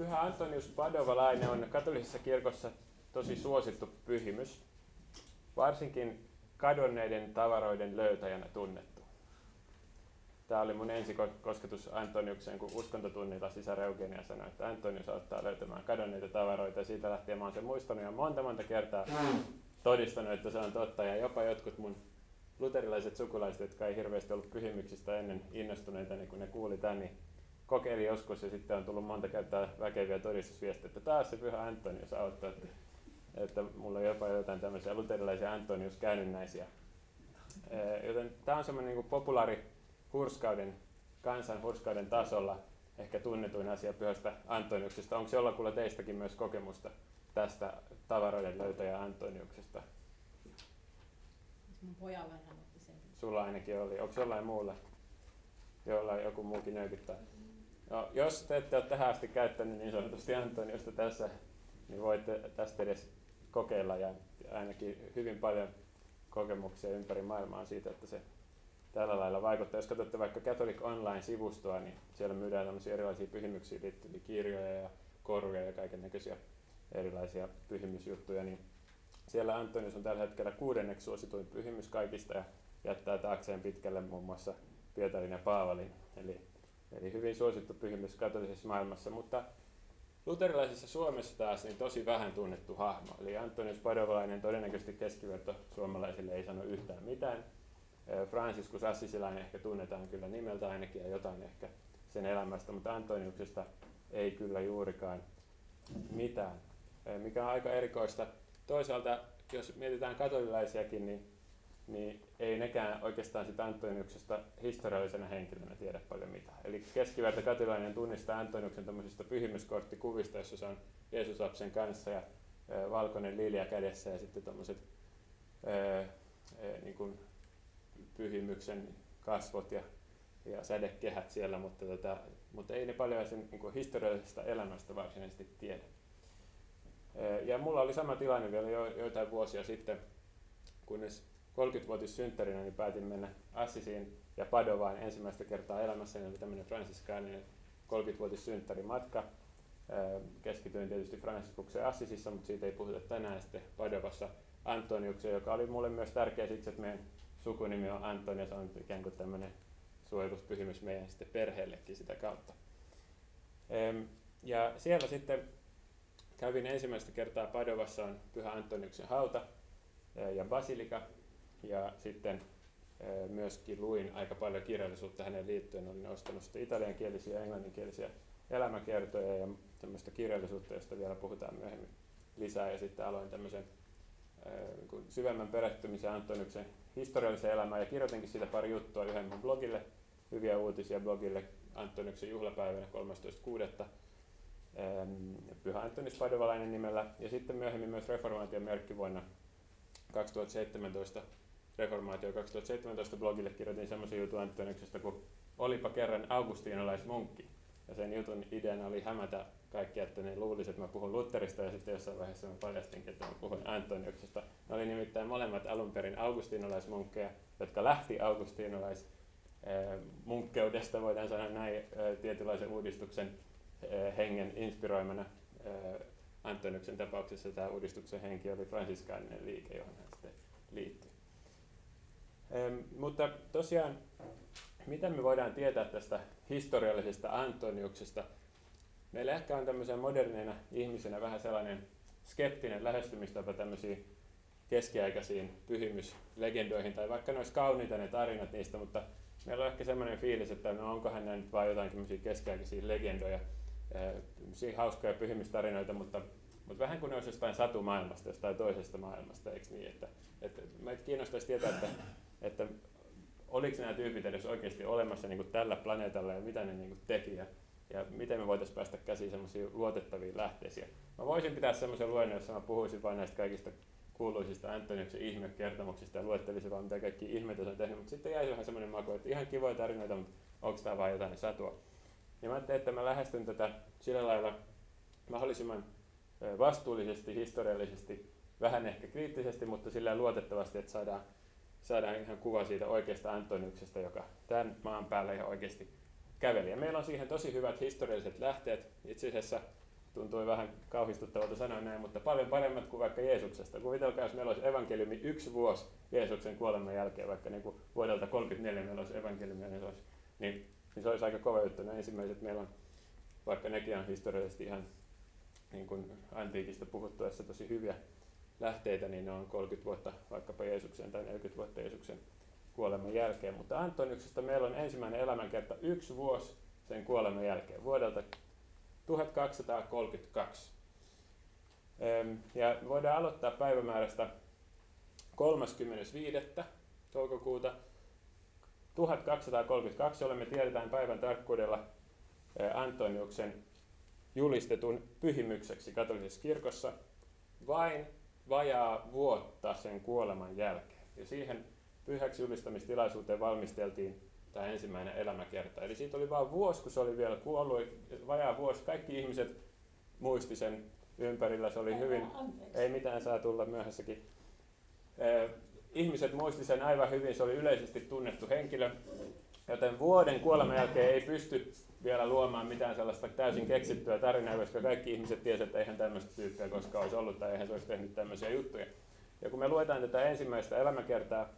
Pyhä Antonius Padovalainen on katolisessa kirkossa tosi suosittu pyhimys, varsinkin kadonneiden tavaroiden löytäjänä tunnettu. Tämä oli mun ensikosketus Antoniukseen, kun uskontotunnilla sisar Eugenia sanoi, että Antonius auttaa löytämään kadonneita tavaroita. Ja siitä lähtien mä oon sen muistanut ja monta monta kertaa todistanut, että se on totta. Ja jopa jotkut mun luterilaiset sukulaiset, jotka ei hirveästi ollut pyhimyksistä ennen innostuneita, niin kun ne kuuli tämän, niin kokeili joskus ja sitten on tullut monta kertaa väkeviä todistusviestejä, että taas se pyhä Antonius auttaa, että, että mulla on jopa jotain tämmöisiä luterilaisia Antonius käännynnäisiä. Joten tämä on semmoinen niin populaari hurskauden, kansan hurskauden tasolla ehkä tunnetuin asia pyhästä Antoniuksesta. Onko jollakulla teistäkin myös kokemusta tästä tavaroiden löytäjä Antoniuksesta? Mun pojalla hän otti sen. Sulla ainakin oli. Onko jollain muulla? Jollain joku muukin nöykyttää? No, jos te ette ole tähän asti käyttänyt niin sanotusti Antoniosta tässä, niin voitte tästä edes kokeilla ja ainakin hyvin paljon kokemuksia ympäri maailmaa siitä, että se tällä lailla vaikuttaa. Jos katsotte vaikka Catholic Online-sivustoa, niin siellä myydään tämmöisiä erilaisia pyhimyksiin liittyviä kirjoja ja koruja ja kaiken näköisiä erilaisia pyhimysjuttuja, niin siellä Antonius on tällä hetkellä kuudenneksi suosituin pyhimys kaikista ja jättää taakseen pitkälle muun muassa Pietarin ja Paavalin. Eli, eli hyvin suosittu pyhimys katolisessa maailmassa, mutta luterilaisessa Suomessa taas niin tosi vähän tunnettu hahmo. Eli Antonius Padovalainen todennäköisesti keskiverto suomalaisille ei sano yhtään mitään. Franciscus Assisilainen ehkä tunnetaan kyllä nimeltä ainakin ja jotain ehkä sen elämästä, mutta Antoniuksesta ei kyllä juurikaan mitään. Mikä on aika erikoista. Toisaalta, jos mietitään katolilaisiakin, niin, niin ei nekään oikeastaan sitä Antoniuksesta historiallisena henkilönä tiedä paljon mitään. Eli keskiverto katolilainen tunnistaa Antoniuksen tämmöisistä pyhimyskorttikuvista, jossa se on Jeesus lapsen kanssa ja valkoinen lilja kädessä ja sitten tämmöiset niin pyhimyksen kasvot ja, ja sädekehät siellä, mutta, tota, mutta ei ne paljon sen niin kuin historiallisesta elämästä varsinaisesti tiedä. Ja mulla oli sama tilanne vielä jo, joitain vuosia sitten, kunnes 30-vuotissynttärinä niin päätin mennä Assisiin ja Padovaan ensimmäistä kertaa elämässäni oli tämmöinen fransiskaaninen 30-vuotissynttärimatka. Keskityin tietysti Franciskukseen Assisissa, mutta siitä ei puhuta tänään sitten Padovassa Antoniukseen, joka oli mulle myös tärkeä siksi, että meidän sukunimi on Antoni se on ikään kuin tämmöinen suojeluspyhimys meidän sitten perheellekin sitä kautta. Ja siellä sitten kävin ensimmäistä kertaa Padovassa on Pyhä Antoniuksen hauta ja basilika ja sitten myöskin luin aika paljon kirjallisuutta hänen liittyen. Olin ostanut sitten italiankielisiä ja englanninkielisiä elämäkertoja ja tämmöistä kirjallisuutta, josta vielä puhutaan myöhemmin lisää. Ja sitten aloin tämmöisen niin syvemmän perehtymisen Antoniuksen historialliseen elämään ja kirjoitinkin siitä pari juttua yhden mun blogille, hyviä uutisia blogille Antoniuksen juhlapäivänä 13.6. Pyhä Antonis Padovalainen nimellä ja sitten myöhemmin myös reformaation merkkivuonna 2017 Reformaatio 2017 blogille kirjoitin semmoisen jutun Antoniuksesta, kun olipa kerran augustinolaismunkki. Ja sen jutun ideana oli hämätä kaikki, että ne luulisivat, että mä puhun Lutterista ja sitten jossain vaiheessa mä paljastinkin, että mä puhun Antoniuksesta. Ne oli nimittäin molemmat alun perin augustinolaismunkkeja, jotka lähti augustinolais munkkeudesta, voidaan sanoa näin, tietynlaisen uudistuksen hengen inspiroimana. Antoniuksen tapauksessa tämä uudistuksen henki oli fransiskaaninen liike, johon hän sitten liittyi. Mutta tosiaan, mitä me voidaan tietää tästä historiallisesta Antoniuksesta? Meillä ehkä on tämmöisen moderneina ihmisenä vähän sellainen skeptinen lähestymistapa tämmöisiin keskiaikaisiin pyhimyslegendoihin, tai vaikka ne kauniita ne tarinat niistä, mutta meillä on ehkä semmoinen fiilis, että no onkohan ne nyt vain jotain tämmöisiä keskiaikaisia legendoja, tämmöisiä hauskoja pyhimystarinoita, mutta, mutta vähän kuin ne olisi jostain satumaailmasta, jostain toisesta maailmasta, eikö niin? Että, että meitä kiinnostaisi tietää, että, että oliko nämä tyypit edes oikeasti olemassa niin kuin tällä planeetalla ja mitä ne niin kuin teki ja ja miten me voitaisiin päästä käsiin semmoisia luotettavia lähteisiä. Mä voisin pitää semmoisen luennon, jossa mä puhuisin vain näistä kaikista kuuluisista Antoniuksen ihmekertomuksista ja luettelisin vaan mitä kaikki ihmeitä se on tehnyt, mutta sitten jäi vähän semmoinen maku, että ihan kivoja tarinoita, mutta onko tämä vain jotain satua. Ja mä ajattelin, että mä lähestyn tätä sillä lailla mahdollisimman vastuullisesti, historiallisesti, vähän ehkä kriittisesti, mutta sillä luotettavasti, että saadaan, saadaan ihan kuva siitä oikeasta Antoniuksesta, joka tämän maan päällä ihan oikeasti käveli. Ja meillä on siihen tosi hyvät historialliset lähteet. Itse asiassa tuntui vähän kauhistuttavalta sanoa näin, mutta paljon paremmat kuin vaikka Jeesuksesta. Kuvitelkaa, jos meillä olisi evankeliumi yksi vuosi Jeesuksen kuoleman jälkeen, vaikka niin kuin vuodelta 34 meillä olisi evankeliumia, niin se olisi, niin, niin se olisi aika kova juttu. Ne ensimmäiset meillä on, vaikka nekin on historiallisesti ihan niin kuin antiikista puhuttuessa tosi hyviä lähteitä, niin ne on 30 vuotta vaikkapa Jeesuksen tai 40 vuotta Jeesuksen kuoleman jälkeen. Mutta Antoniuksesta meillä on ensimmäinen elämänkerta yksi vuosi sen kuoleman jälkeen, vuodelta 1232. Ja voidaan aloittaa päivämäärästä 35. toukokuuta 1232, jolle me tiedetään päivän tarkkuudella Antoniuksen julistetun pyhimykseksi katolisessa kirkossa vain vajaa vuotta sen kuoleman jälkeen. Ja siihen pyhäksi julistamistilaisuuteen valmisteltiin tämä ensimmäinen elämäkerta. Eli siitä oli vain vuosi, kun se oli vielä kuollut, vajaa vuosi. Kaikki ihmiset muisti sen ympärillä. Se oli hyvin, ei mitään saa tulla myöhässäkin. Ihmiset muisti sen aivan hyvin, se oli yleisesti tunnettu henkilö, joten vuoden kuoleman jälkeen ei pysty vielä luomaan mitään sellaista täysin keksittyä tarinaa, koska kaikki ihmiset tiesivät, että eihän tämmöistä tyyppiä koskaan olisi ollut tai eihän se olisi tehnyt tämmöisiä juttuja. Ja kun me luetaan tätä ensimmäistä elämäkertaa,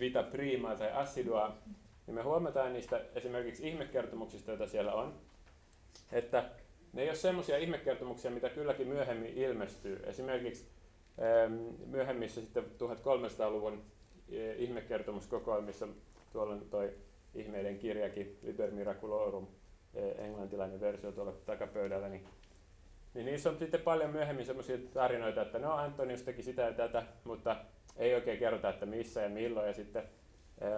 Vita Primaa tai Assidua, niin me huomataan niistä esimerkiksi ihmekertomuksista, joita siellä on, että ne ei ole semmoisia ihmekertomuksia, mitä kylläkin myöhemmin ilmestyy. Esimerkiksi myöhemmissä sitten 1300-luvun e, ihmekertomuskokoelmissa, tuolla on toi ihmeiden kirjakin, Liber Miraculorum, englantilainen versio tuolla takapöydällä, niin, niin niissä on sitten paljon myöhemmin semmoisia tarinoita, että no Antonius teki sitä ja tätä, mutta ei oikein kerrota, että missä ja milloin, ja sitten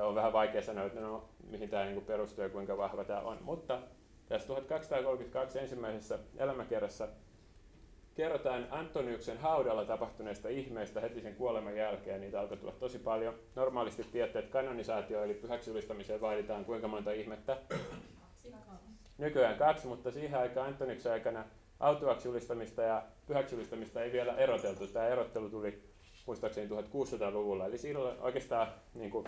on vähän vaikea sanoa, että no, mihin tämä niin perustuu ja kuinka vahva tämä on. Mutta tässä 1232 ensimmäisessä elämäkerrassa kerrotaan Antoniuksen haudalla tapahtuneista ihmeistä heti sen kuoleman jälkeen. Niitä alkoi tulla tosi paljon. Normaalisti tiedätte, että kanonisaatio eli pyhäksi julistamiseen vaaditaan kuinka monta ihmettä? Nykyään kaksi, mutta siihen aikaan Antoniuksen aikana autuaksi julistamista ja pyhäksi julistamista ei vielä eroteltu. Tämä erottelu tuli muistaakseni 1600-luvulla. Eli silloin oikeastaan niin kuin,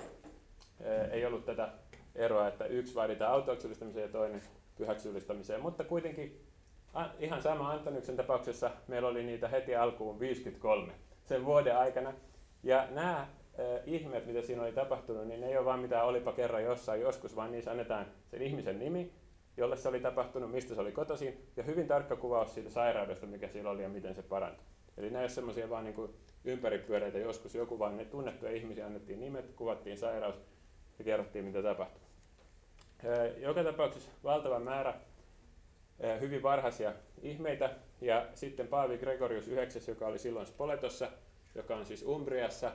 ei ollut tätä eroa, että yksi vaaditaan autoaksi ja toinen pyhäksi mutta kuitenkin ihan sama Antoniuksen tapauksessa meillä oli niitä heti alkuun 53 sen vuoden aikana. Ja nämä ihmeet, mitä siinä oli tapahtunut, niin ne ei ole vain mitään olipa kerran jossain joskus, vaan niissä annetaan sen ihmisen nimi, jolle se oli tapahtunut, mistä se oli kotoisin, ja hyvin tarkka kuvaus siitä sairaudesta, mikä siellä oli ja miten se parantui. Eli ole semmoisia vaan niin ympäripyöreitä joskus joku, vaan ne tunnettuja ihmisiä annettiin nimet, kuvattiin sairaus ja kerrottiin, mitä tapahtui. Joka tapauksessa valtava määrä hyvin varhaisia ihmeitä, ja sitten Paavi Gregorius 9, joka oli silloin Spoletossa, joka on siis Umbriassa.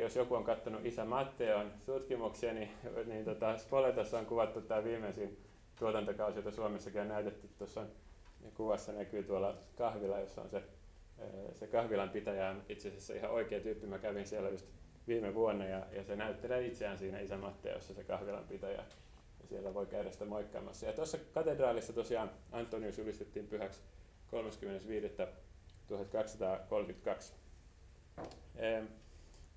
Jos joku on katsonut isä Matteon tutkimuksia, niin, niin tota Spoletossa on kuvattu tämä viimeisin tuotantokausi, jota Suomessakin on näytetty. Tuossa niin kuvassa näkyy tuolla kahvila, jossa on se, se kahvilan pitäjä on itse asiassa ihan oikea tyyppi. Mä kävin siellä just viime vuonna ja, ja se näyttelee itseään siinä Isä Matteossa se kahvilan pitäjä. Ja siellä voi käydä sitä moikkaamassa. Ja tuossa katedraalissa tosiaan Antonius julistettiin pyhäksi 35.1232.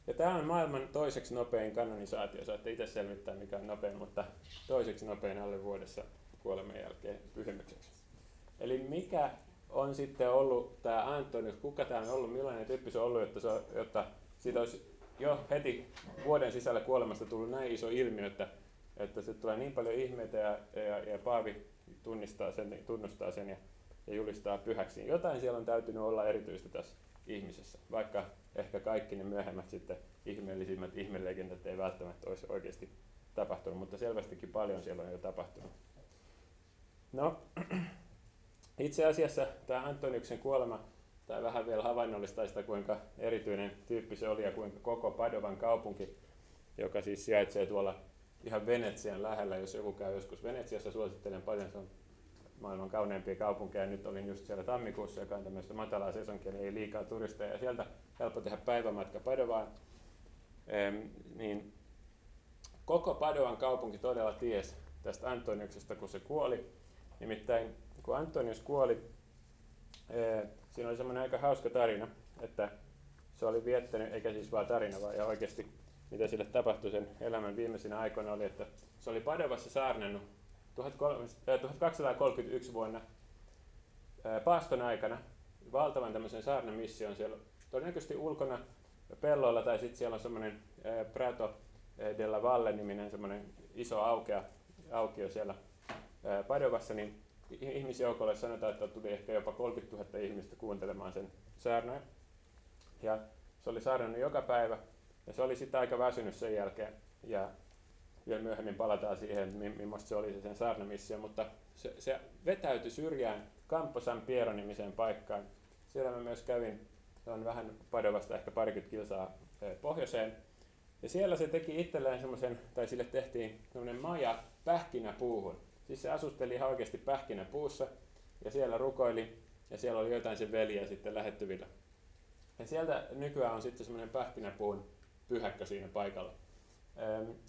Ja tämä on maailman toiseksi nopein kanonisaatio. Saatte itse selvittää mikä on nopein, mutta toiseksi nopein alle vuodessa kuoleman jälkeen pyhimykseksi. Eli mikä on sitten ollut tämä Antonius, kuka tämä on ollut, millainen tyyppi se on ollut, jotta, se, jotta siitä olisi jo heti vuoden sisällä kuolemasta tullut näin iso ilmiö, että, että se tulee niin paljon ihmeitä ja, ja, ja Paavi tunnistaa sen, tunnustaa sen ja, ja julistaa pyhäksi. Jotain siellä on täytynyt olla erityistä tässä ihmisessä, vaikka ehkä kaikki ne myöhemmät sitten ihmeellisimmät ihmelegendat ei välttämättä olisi oikeasti tapahtunut, mutta selvästikin paljon siellä on jo tapahtunut. No, itse asiassa tämä Antoniuksen kuolema tai vähän vielä havainnollistaa sitä, kuinka erityinen tyyppi se oli ja kuinka koko Padovan kaupunki, joka siis sijaitsee tuolla ihan Venetsian lähellä, jos joku käy joskus Venetsiassa, suosittelen paljon, se on maailman kauneimpia kaupunkeja. Nyt olin just siellä tammikuussa, joka on tämmöistä matalaa sesonkia, niin ei liikaa turisteja, ja sieltä helppo tehdä päivämatka Padovaan. Ehm, niin koko Padovan kaupunki todella ties tästä Antoniuksesta, kun se kuoli. Nimittäin kun Antonius kuoli, siinä oli semmoinen aika hauska tarina, että se oli viettänyt, eikä siis vaan tarina, vaan ja oikeasti mitä sille tapahtui sen elämän viimeisinä aikoina oli, että se oli Padovassa saarnannut 1231 vuonna paaston aikana valtavan tämmöisen saarnamission siellä todennäköisesti ulkona pelloilla tai sitten siellä on semmoinen Prato della Valle niminen semmoinen iso aukea, aukio siellä Padovassa, niin ihmisjoukolle sanotaan, että tuli ehkä jopa 30 000 ihmistä kuuntelemaan sen saarnoja. Ja se oli saarnannut joka päivä ja se oli sitten aika väsynyt sen jälkeen. Ja vielä myöhemmin palataan siihen, millaista se oli se sen saarnamissio, mutta se, se vetäytyi syrjään Kamposan Piero-nimiseen paikkaan. Siellä mä myös kävin, se on vähän Padovasta ehkä parikymmentä kilsaa pohjoiseen. Ja siellä se teki itselleen semmoisen, tai sille tehtiin semmoinen maja pähkinäpuuhun. Siis se asusteli ihan oikeasti pähkinäpuussa ja siellä rukoili ja siellä oli jotain sen veliä sitten lähettyvillä. Ja sieltä nykyään on sitten semmoinen pähkinäpuun pyhäkkö siinä paikalla.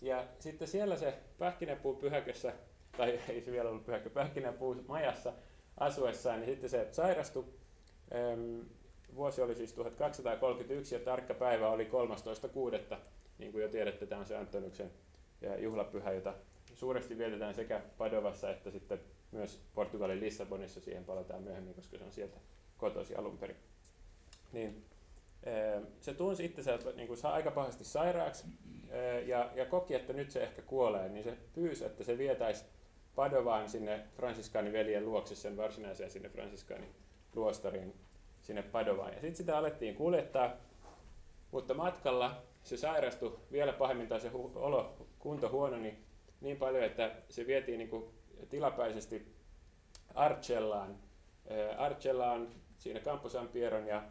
Ja sitten siellä se pähkinäpuu pyhäkössä, tai ei se vielä ollut pyhäkkö, pähkinäpuu majassa asuessaan, niin sitten se sairastui. Vuosi oli siis 1231 ja tarkka päivä oli 13.6. Niin kuin jo tiedätte, tämä on se Antoniuksen juhlapyhä, jota suuresti vietetään sekä Padovassa että sitten myös Portugalin Lissabonissa. Siihen palataan myöhemmin, koska se on sieltä kotoisin alun perin. Niin, se tunsi itsensä niin kuin aika pahasti sairaaksi ja, ja koki, että nyt se ehkä kuolee, niin se pyysi, että se vietäisi Padovaan sinne veljen luokse, sen varsinaiseen sinne luostariin sinne Padovaan. Ja sitten sitä alettiin kuljettaa, mutta matkalla se sairastui vielä pahemmin tai se hu- olo, kunto huononi niin, niin paljon, että se vietiin niin kuin tilapäisesti Arcellaan. Arcella on siinä Campo San Pieron ja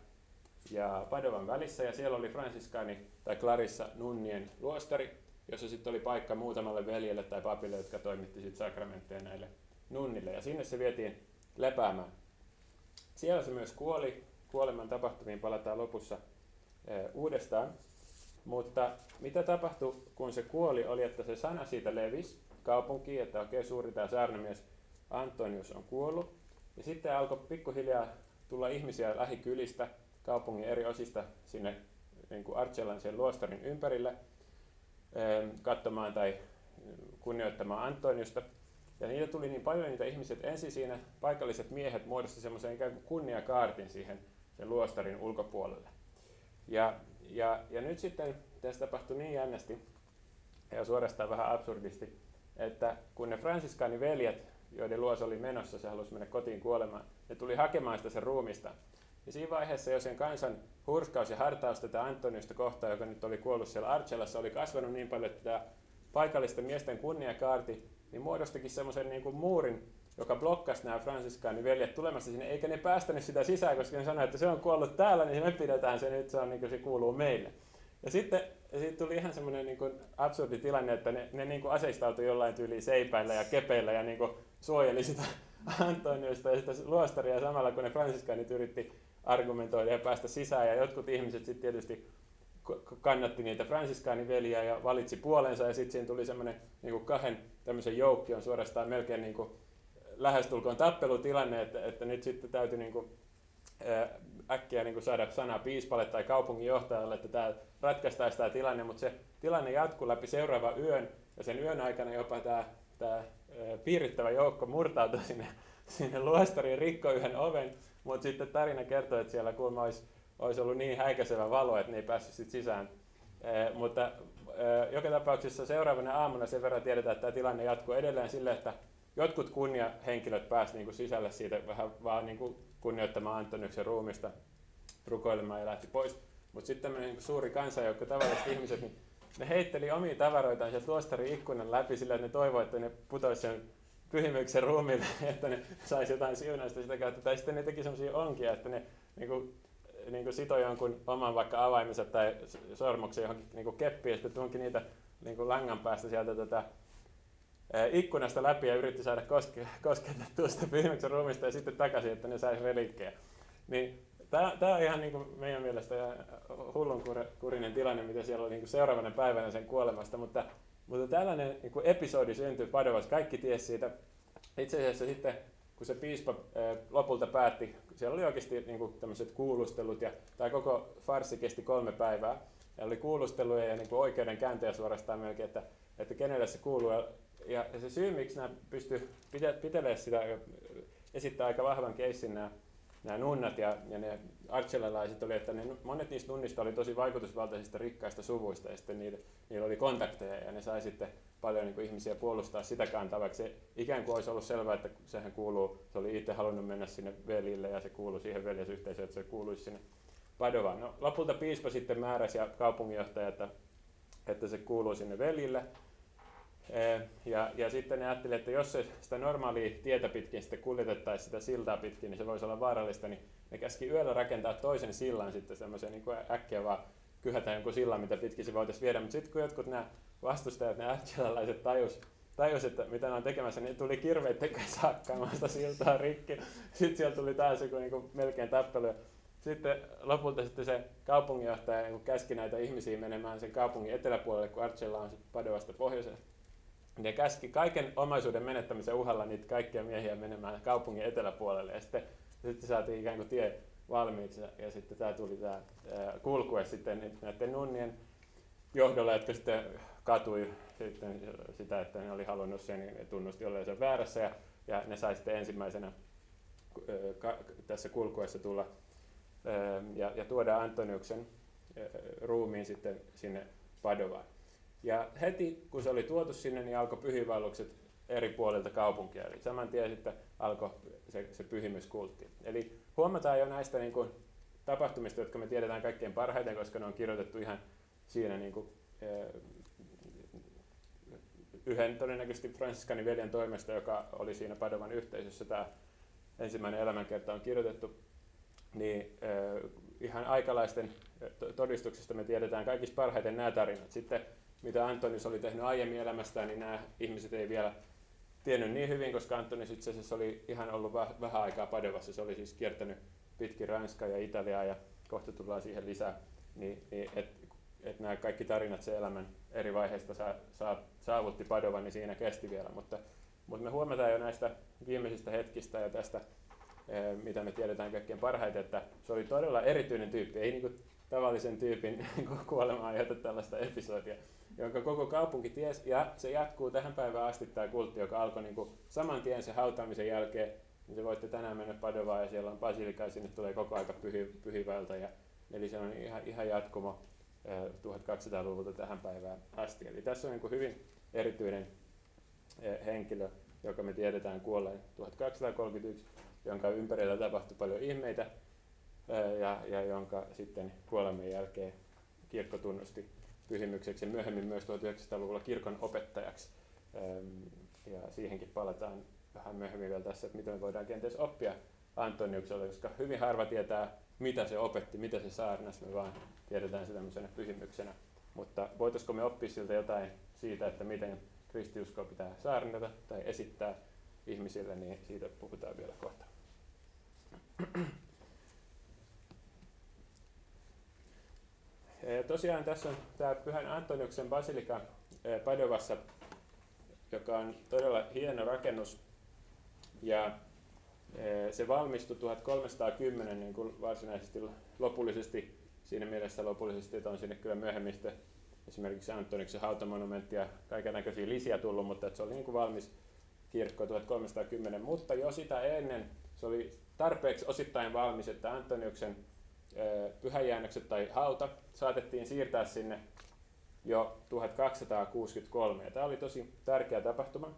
ja Padovan välissä. Ja siellä oli Franciscani tai Clarissa nunnien luostari, jossa sitten oli paikka muutamalle veljelle tai papille, jotka toimitti sitten sakramentteja näille nunnille. Ja sinne se vietiin lepäämään. Siellä se myös kuoli, kuoleman tapahtumiin palataan lopussa e, uudestaan, mutta mitä tapahtui, kun se kuoli, oli, että se sana siitä levisi kaupunkiin, että okei, suuri tämä saarnamies Antonius on kuollut. Ja sitten alkoi pikkuhiljaa tulla ihmisiä lähikylistä, kaupungin eri osista sinne niin kuin Arcellan sen luostarin ympärille ähm, katsomaan tai kunnioittamaan Antoniusta. Ja niitä tuli niin paljon niitä ihmisiä, että ensin siinä paikalliset miehet muodostivat semmoisen ikään kuin kunniakaartin siihen sen luostarin ulkopuolelle. Ja, ja, ja nyt sitten tässä tapahtui niin jännästi ja suorastaan vähän absurdisti, että kun ne fransiskaaniveljet, joiden luos oli menossa, se halusi mennä kotiin kuolemaan, ne tuli hakemaan sitä sen ruumista, ja siinä vaiheessa jo sen kansan hurskaus ja hartaus tätä Antoniusta kohtaan, joka nyt oli kuollut siellä Arcellassa, oli kasvanut niin paljon, että tämä paikallisten miesten kunniakaarti niin muodostikin semmoisen niin kuin muurin, joka blokkasi nämä Fransiskaanin veljet tulemassa sinne, eikä ne päästänyt sitä sisään, koska ne sanoivat, että se on kuollut täällä, niin me pidetään se nyt, se, on, niin kuin se kuuluu meille. Ja sitten siitä tuli ihan semmoinen niin kuin absurdi tilanne, että ne, ne niin kuin aseistautui jollain tyyliin seipäillä ja kepeillä ja niin kuin suojeli sitä Antoniusta ja sitä luostaria samalla, kun ne fransiskaanit yritti argumentoida ja päästä sisään. Ja jotkut ihmiset sitten tietysti kannatti niitä fransiskaaniveliä ja valitsi puolensa. Ja sitten siinä tuli semmoinen niin kahden tämmöisen joukkion suorastaan melkein niin kuin lähestulkoon tappelutilanne, että, että nyt sitten täytyy niin kuin, äkkiä niin kuin saada sana piispalle tai kaupunginjohtajalle, että tämä ratkaistaisi tämä tilanne, mutta se tilanne jatkuu läpi seuraava yön ja sen yön aikana jopa tämä, tämä piirittävä joukko murtautui sinne, sinne luostariin, rikkoi yhden oven mutta sitten tarina kertoo, että siellä kuulemma olisi, olisi ollut niin häikäisevä valo, että ne ei päässyt sit sisään. E, mutta e, joka tapauksessa seuraavana aamuna sen verran tiedetään, että tämä tilanne jatkuu edelleen sille, että jotkut kunniahenkilöt pääsivät niin sisälle siitä vähän vaan niin kuin kunnioittamaan Antoniuksen ruumista rukoilemaan ja lähti pois. Mutta sitten tämmöinen niin suuri kansanjoukko, tavalliset ihmiset, niin ne heitteli omia tavaroitaan sieltä luostarin ikkunan läpi sillä, että ne toivoivat, että ne putoisivat sen pyhimyksen ruumille, että ne saisi jotain siunausta sitä kautta. Tai sitten ne teki sellaisia onkia, että ne niin kuin, niin kuin sitoi jonkun oman vaikka avaimensa tai sormuksen johonkin niin kuin keppiin, ja sitten tunki niitä niin kuin langan päästä sieltä tätä, ikkunasta läpi ja yritti saada koske, kosketettua sitä pyhimyksen ruumista ja sitten takaisin, että ne saisi relikkejä. Niin Tämä on ihan niin kuin meidän mielestä hullunkurinen tilanne, mitä siellä oli niin kuin seuraavana päivänä sen kuolemasta, mutta mutta tällainen niin kuin episodi syntyi Padovassa, kaikki tiesi siitä. Itse asiassa sitten, kun se piispa lopulta päätti, siellä oli oikeasti niin kuin tämmöiset kuulustelut, ja tämä koko farsi kesti kolme päivää. Ja oli kuulusteluja ja niin oikeudenkäyntejä suorastaan melkein, että, että kenelle se kuuluu. Ja, se syy, miksi nämä pysty pitelemään sitä esittää aika vahvan keissin nämä, nämä nunnat ja, ja ne archelalaiset oli, että ne, monet niistä nunnista oli tosi vaikutusvaltaisista rikkaista suvuista ja sitten niillä, niillä oli kontakteja ja ne sai sitten paljon niin kuin ihmisiä puolustaa sitä kantavaksi. Se ikään kuin olisi ollut selvää, että sehän kuuluu, se oli itse halunnut mennä sinne velille ja se kuuluu siihen veljesyhteisöön, että se kuuluisi sinne Padovaan. No, lopulta piispa sitten määräsi ja kaupunginjohtaja, että, että se kuuluu sinne velille. Ja, ja sitten ne ajattelivat, että jos se sitä normaalia tietä pitkin sitten kuljetettaisiin sitä siltaa pitkin, niin se voisi olla vaarallista, niin ne käski yöllä rakentaa toisen sillan sitten semmoisen niin äkkiä vaan kyhätä jonkun sillan, mitä pitkin se voitaisiin viedä. Mutta sitten kun jotkut nämä vastustajat, ne ähtialaiset tajus, tajus, että mitä ne on tekemässä, niin tuli kanssa hakkaamaan sitä siltaa rikki. Sitten siellä tuli taas joku niin melkein tappelu. Sitten lopulta sitten se kaupunginjohtaja niin käski näitä ihmisiä menemään sen kaupungin eteläpuolelle, kun Archella on Padovasta pohjoiseen. Ne käski kaiken omaisuuden menettämisen uhalla niitä kaikkia miehiä menemään kaupungin eteläpuolelle. Ja sitten, sitten saatiin ikään kuin tie valmiiksi. Ja, ja sitten tämä tuli tämä kulkue sitten näiden nunnien johdolla, jotka sitten katui sitten sitä, että ne oli halunnut sen, niin ne tunnusti sen väärässä ja, ja ne sai sitten ensimmäisenä tässä kulkuessa tulla ja, ja tuoda Antoniuksen ruumiin sitten sinne Padovaan. Ja heti kun se oli tuotu sinne, niin alkoi pyhivallukset eri puolilta kaupunkia. Eli saman tien sitten alkoi se, se pyhimyskultti. Eli huomataan jo näistä niin kuin, tapahtumista, jotka me tiedetään kaikkein parhaiten, koska ne on kirjoitettu ihan siinä niin kuin, yhden todennäköisesti Fransiskanin veljen toimesta, joka oli siinä Padovan yhteisössä. Tämä ensimmäinen elämänkerta on kirjoitettu. Niin ihan aikalaisten todistuksista me tiedetään kaikista parhaiten nämä tarinat. Sitten mitä Antonis oli tehnyt aiemmin elämästään, niin nämä ihmiset ei vielä tiennyt niin hyvin, koska Antonis itse asiassa oli ihan ollut vähän aikaa Padovassa. Se oli siis kiertänyt pitkin Ranskaa ja Italiaa ja kohta tullaan siihen lisää. Niin, niin et, et nämä kaikki tarinat se elämän eri vaiheista saa, saa, saavutti Padovan, niin siinä kesti vielä. Mutta, mutta me huomataan jo näistä viimeisistä hetkistä ja tästä, eh, mitä me tiedetään kaikkein parhaiten, että se oli todella erityinen tyyppi. Ei niin kuin tavallisen tyypin kuolema aiheuta tällaista episodia, jonka koko kaupunki ties, ja se jatkuu tähän päivään asti tämä kultti, joka alkoi niin kuin saman tien se hautaamisen jälkeen, niin se voitte tänään mennä Padovaan ja siellä on basilika ja sinne tulee koko aika pyhi, pyhivältä, ja, eli se on ihan, ihan jatkumo 1200-luvulta tähän päivään asti. Eli tässä on niin kuin hyvin erityinen henkilö, joka me tiedetään kuolleen 1231, jonka ympärillä tapahtui paljon ihmeitä, ja, ja jonka sitten kuoleman jälkeen kirkko tunnusti pyhimykseksi ja myöhemmin myös 1900-luvulla kirkon opettajaksi. Ja siihenkin palataan vähän myöhemmin vielä tässä, että mitä me voidaan kenties oppia Antoniuksella, koska hyvin harva tietää, mitä se opetti, mitä se saarnasi, me vaan tiedetään se tämmöisenä pyhimyksenä. Mutta voitaisiko me oppia siltä jotain siitä, että miten kristiuskoa pitää saarnata tai esittää ihmisille, niin siitä puhutaan vielä kohta. Tosiaan tässä on tämä Pyhän Antoniuksen basilika Padovassa, joka on todella hieno rakennus. Ja se valmistui 1310 niin kuin varsinaisesti lopullisesti, siinä mielessä lopullisesti, että on sinne kyllä myöhemmin esimerkiksi Antoniksen hautamonumentti ja kaiken näköisiä lisiä tullut, mutta että se oli niin kuin valmis kirkko 1310, mutta jo sitä ennen se oli tarpeeksi osittain valmis, että Antoniuksen pyhäjäännökset tai hauta saatettiin siirtää sinne jo 1263. Ja tämä oli tosi tärkeä tapahtuma.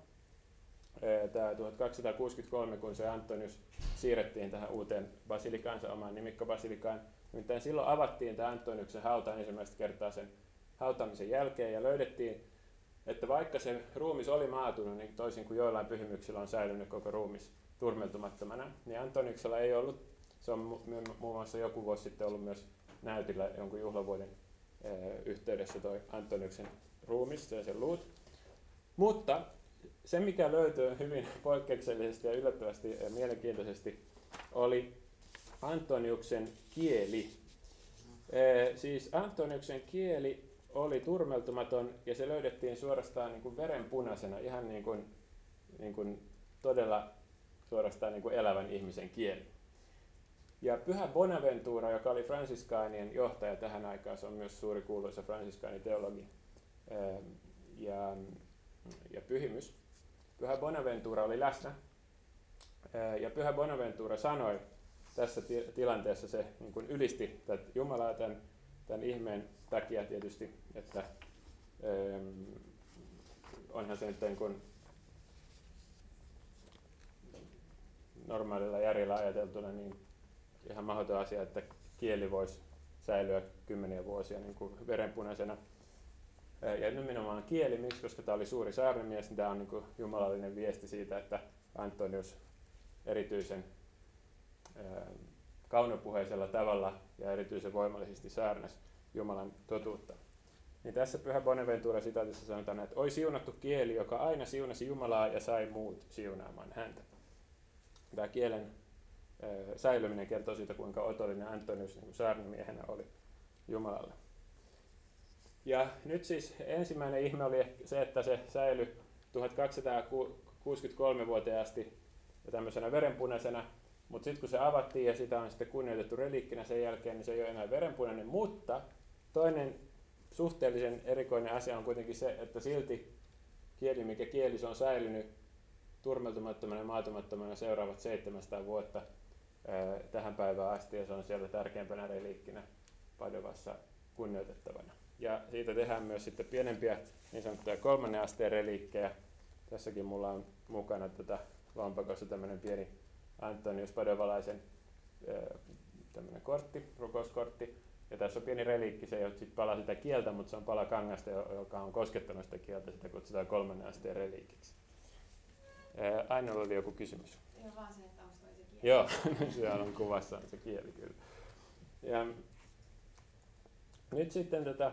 Tämä 1263, kun se Antonius siirrettiin tähän uuteen basilikaansa, omaan nimikkobasilikaan. Nimittäin silloin avattiin tämä Antoniuksen hauta ensimmäistä kertaa sen hautamisen jälkeen ja löydettiin, että vaikka se ruumis oli maatunut, niin toisin kuin joillain pyhimyksillä on säilynyt koko ruumis turmeltumattomana, niin Antoniuksella ei ollut se on muun muassa joku vuosi sitten ollut myös näytillä jonkun juhlavuoden yhteydessä toi Antoniuksen ruumis ja sen luut. Mutta se, mikä löytyy hyvin poikkeuksellisesti ja yllättävästi ja mielenkiintoisesti, oli Antoniuksen kieli. E, siis Antoniuksen kieli oli turmeltumaton ja se löydettiin suorastaan niin kuin verenpunaisena, ihan niin kuin, niin kuin todella suorastaan niin kuin elävän ihmisen kieli. Ja Pyhä Bonaventura, joka oli fransiskaanien johtaja tähän aikaan, se on myös suuri kuuluisa fransiskaaniteologi ehm, ja, ja pyhimys. Pyhä Bonaventura oli läsnä Ja Pyhä Bonaventura sanoi tässä tilanteessa, se niin kuin ylisti tätä Jumalaa tämän, tämän ihmeen takia tietysti, että ähm, onhan se nyt niin kuin normaalilla järjellä ajateltuna niin ihan mahdoton asia, että kieli voisi säilyä kymmeniä vuosia niin kuin verenpunaisena. Ja nimenomaan kieli, miksi? Koska tämä oli suuri saarnamies, niin tämä on niin kuin jumalallinen viesti siitä, että Antonius erityisen kaunopuheisella tavalla ja erityisen voimallisesti saarnas Jumalan totuutta. Niin tässä Pyhä Bonaventura sitaatissa sanotaan, että oi siunattu kieli, joka aina siunasi Jumalaa ja sai muut siunaamaan häntä. Tämä kielen säilyminen kertoo siitä, kuinka otollinen Antonius niin saarnamiehenä oli Jumalalle. Ja nyt siis ensimmäinen ihme oli se, että se säilyi 1263 vuoteen asti ja tämmöisenä verenpunaisena, mutta sitten kun se avattiin ja sitä on sitten kunnioitettu reliikkinä sen jälkeen, niin se ei ole enää verenpunainen, mutta toinen suhteellisen erikoinen asia on kuitenkin se, että silti kieli, mikä kieli se on säilynyt turmeltumattomana ja maatumattomana seuraavat 700 vuotta tähän päivään asti ja se on siellä tärkeimpänä reliikkinä Padovassa kunnioitettavana. Ja siitä tehdään myös sitten pienempiä niin sanottuja kolmannen asteen reliikkejä. Tässäkin mulla on mukana tätä lompakossa tämmöinen pieni Antonius Padovalaisen tämmöinen kortti, rukouskortti. Ja tässä on pieni reliikki, se ei ole sit pala sitä kieltä, mutta se on pala kangasta, joka on koskettanut sitä kieltä, sitä kutsutaan kolmannen asteen reliikiksi. Ainoa oli joku kysymys. Joo, vaan se, että. Joo, siellä on kuvassa se kieli kyllä. Ja nyt sitten tätä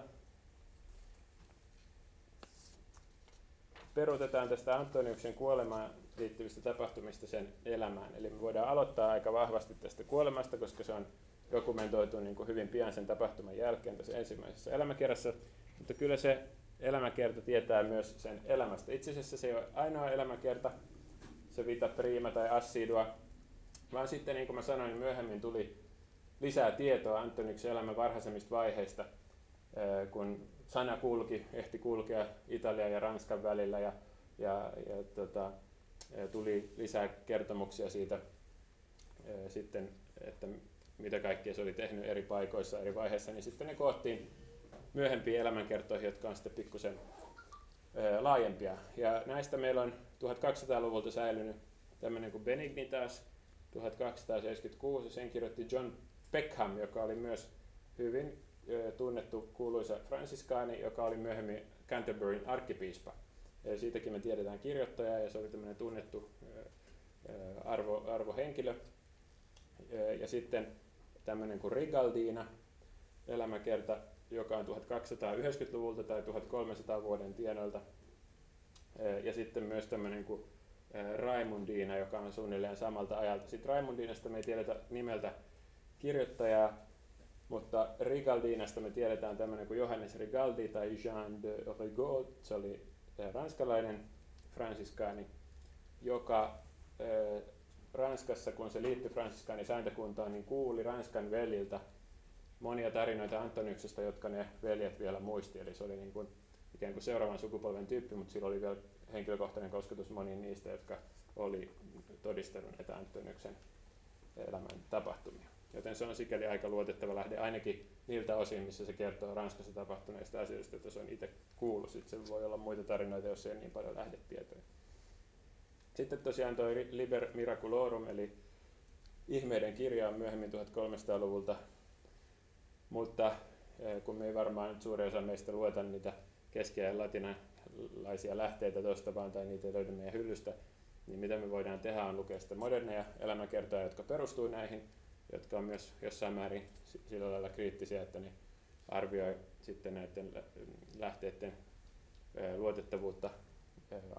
peruutetaan tästä Antoniuksen kuolemaan liittyvistä tapahtumista sen elämään. Eli me voidaan aloittaa aika vahvasti tästä kuolemasta, koska se on dokumentoitu niin kuin hyvin pian sen tapahtuman jälkeen tässä ensimmäisessä elämäkerrassa. Mutta kyllä se elämäkerta tietää myös sen elämästä. Itse asiassa se ei ole ainoa elämäkerta, se vita prima tai assidua, vaan sitten niin kuin mä sanoin, niin myöhemmin tuli lisää tietoa Antoniksen elämän varhaisemmista vaiheista, kun sana kulki, ehti kulkea Italian ja Ranskan välillä ja, ja, ja tota, tuli lisää kertomuksia siitä sitten, että mitä kaikkea se oli tehnyt eri paikoissa eri vaiheissa, niin sitten ne koottiin myöhempiin elämänkertoihin, jotka on sitten pikkusen laajempia. Ja näistä meillä on 1200-luvulta säilynyt tämmöinen kuin Benignitas 1276, sen kirjoitti John Peckham, joka oli myös hyvin tunnettu kuuluisa franciskaani, joka oli myöhemmin Canterburyn arkkipiispa. Siitäkin me tiedetään kirjoittaja ja se oli tämmöinen tunnettu arvo, arvohenkilö. Ja sitten tämmöinen kuin Rigaldina, elämäkerta, joka on 1290-luvulta tai 1300 vuoden tienoilta. Ja sitten myös tämmöinen kuin Raimundina, joka on suunnilleen samalta ajalta. Sitten Raimundinasta me ei tiedetä nimeltä kirjoittajaa, mutta Rigaldinasta me tiedetään tämmöinen kuin Johannes Rigaldi tai Jean de Rigaud, se oli ranskalainen fransiskaani, joka Ranskassa, kun se liittyi fransiskaani sääntökuntaan, niin kuuli Ranskan veljiltä monia tarinoita Antoniuksesta, jotka ne veljet vielä muisti. Eli se oli niin kuin ikään kuin seuraavan sukupolven tyyppi, mutta sillä oli vielä henkilökohtainen kosketus moniin niistä, jotka oli todistanut näitä Antoniuksen elämän tapahtumia. Joten se on sikäli aika luotettava lähde ainakin niiltä osin, missä se kertoo Ranskassa tapahtuneista asioista, että se on itse kuullut. Sitten se voi olla muita tarinoita, jos ei niin paljon lähdetietoja. Sitten tosiaan tuo Liber Miraculorum, eli ihmeiden kirja on myöhemmin 1300-luvulta, mutta eh, kun me ei varmaan nyt suuri osa meistä lueta niitä keski- ja latinalaisia lähteitä tuosta vaan tai niitä ei löydy meidän hyllystä, niin mitä me voidaan tehdä on lukea sitä moderneja elämäkertoja, jotka perustuu näihin, jotka on myös jossain määrin sillä lailla kriittisiä, että ne arvioi sitten näiden lähteiden luotettavuutta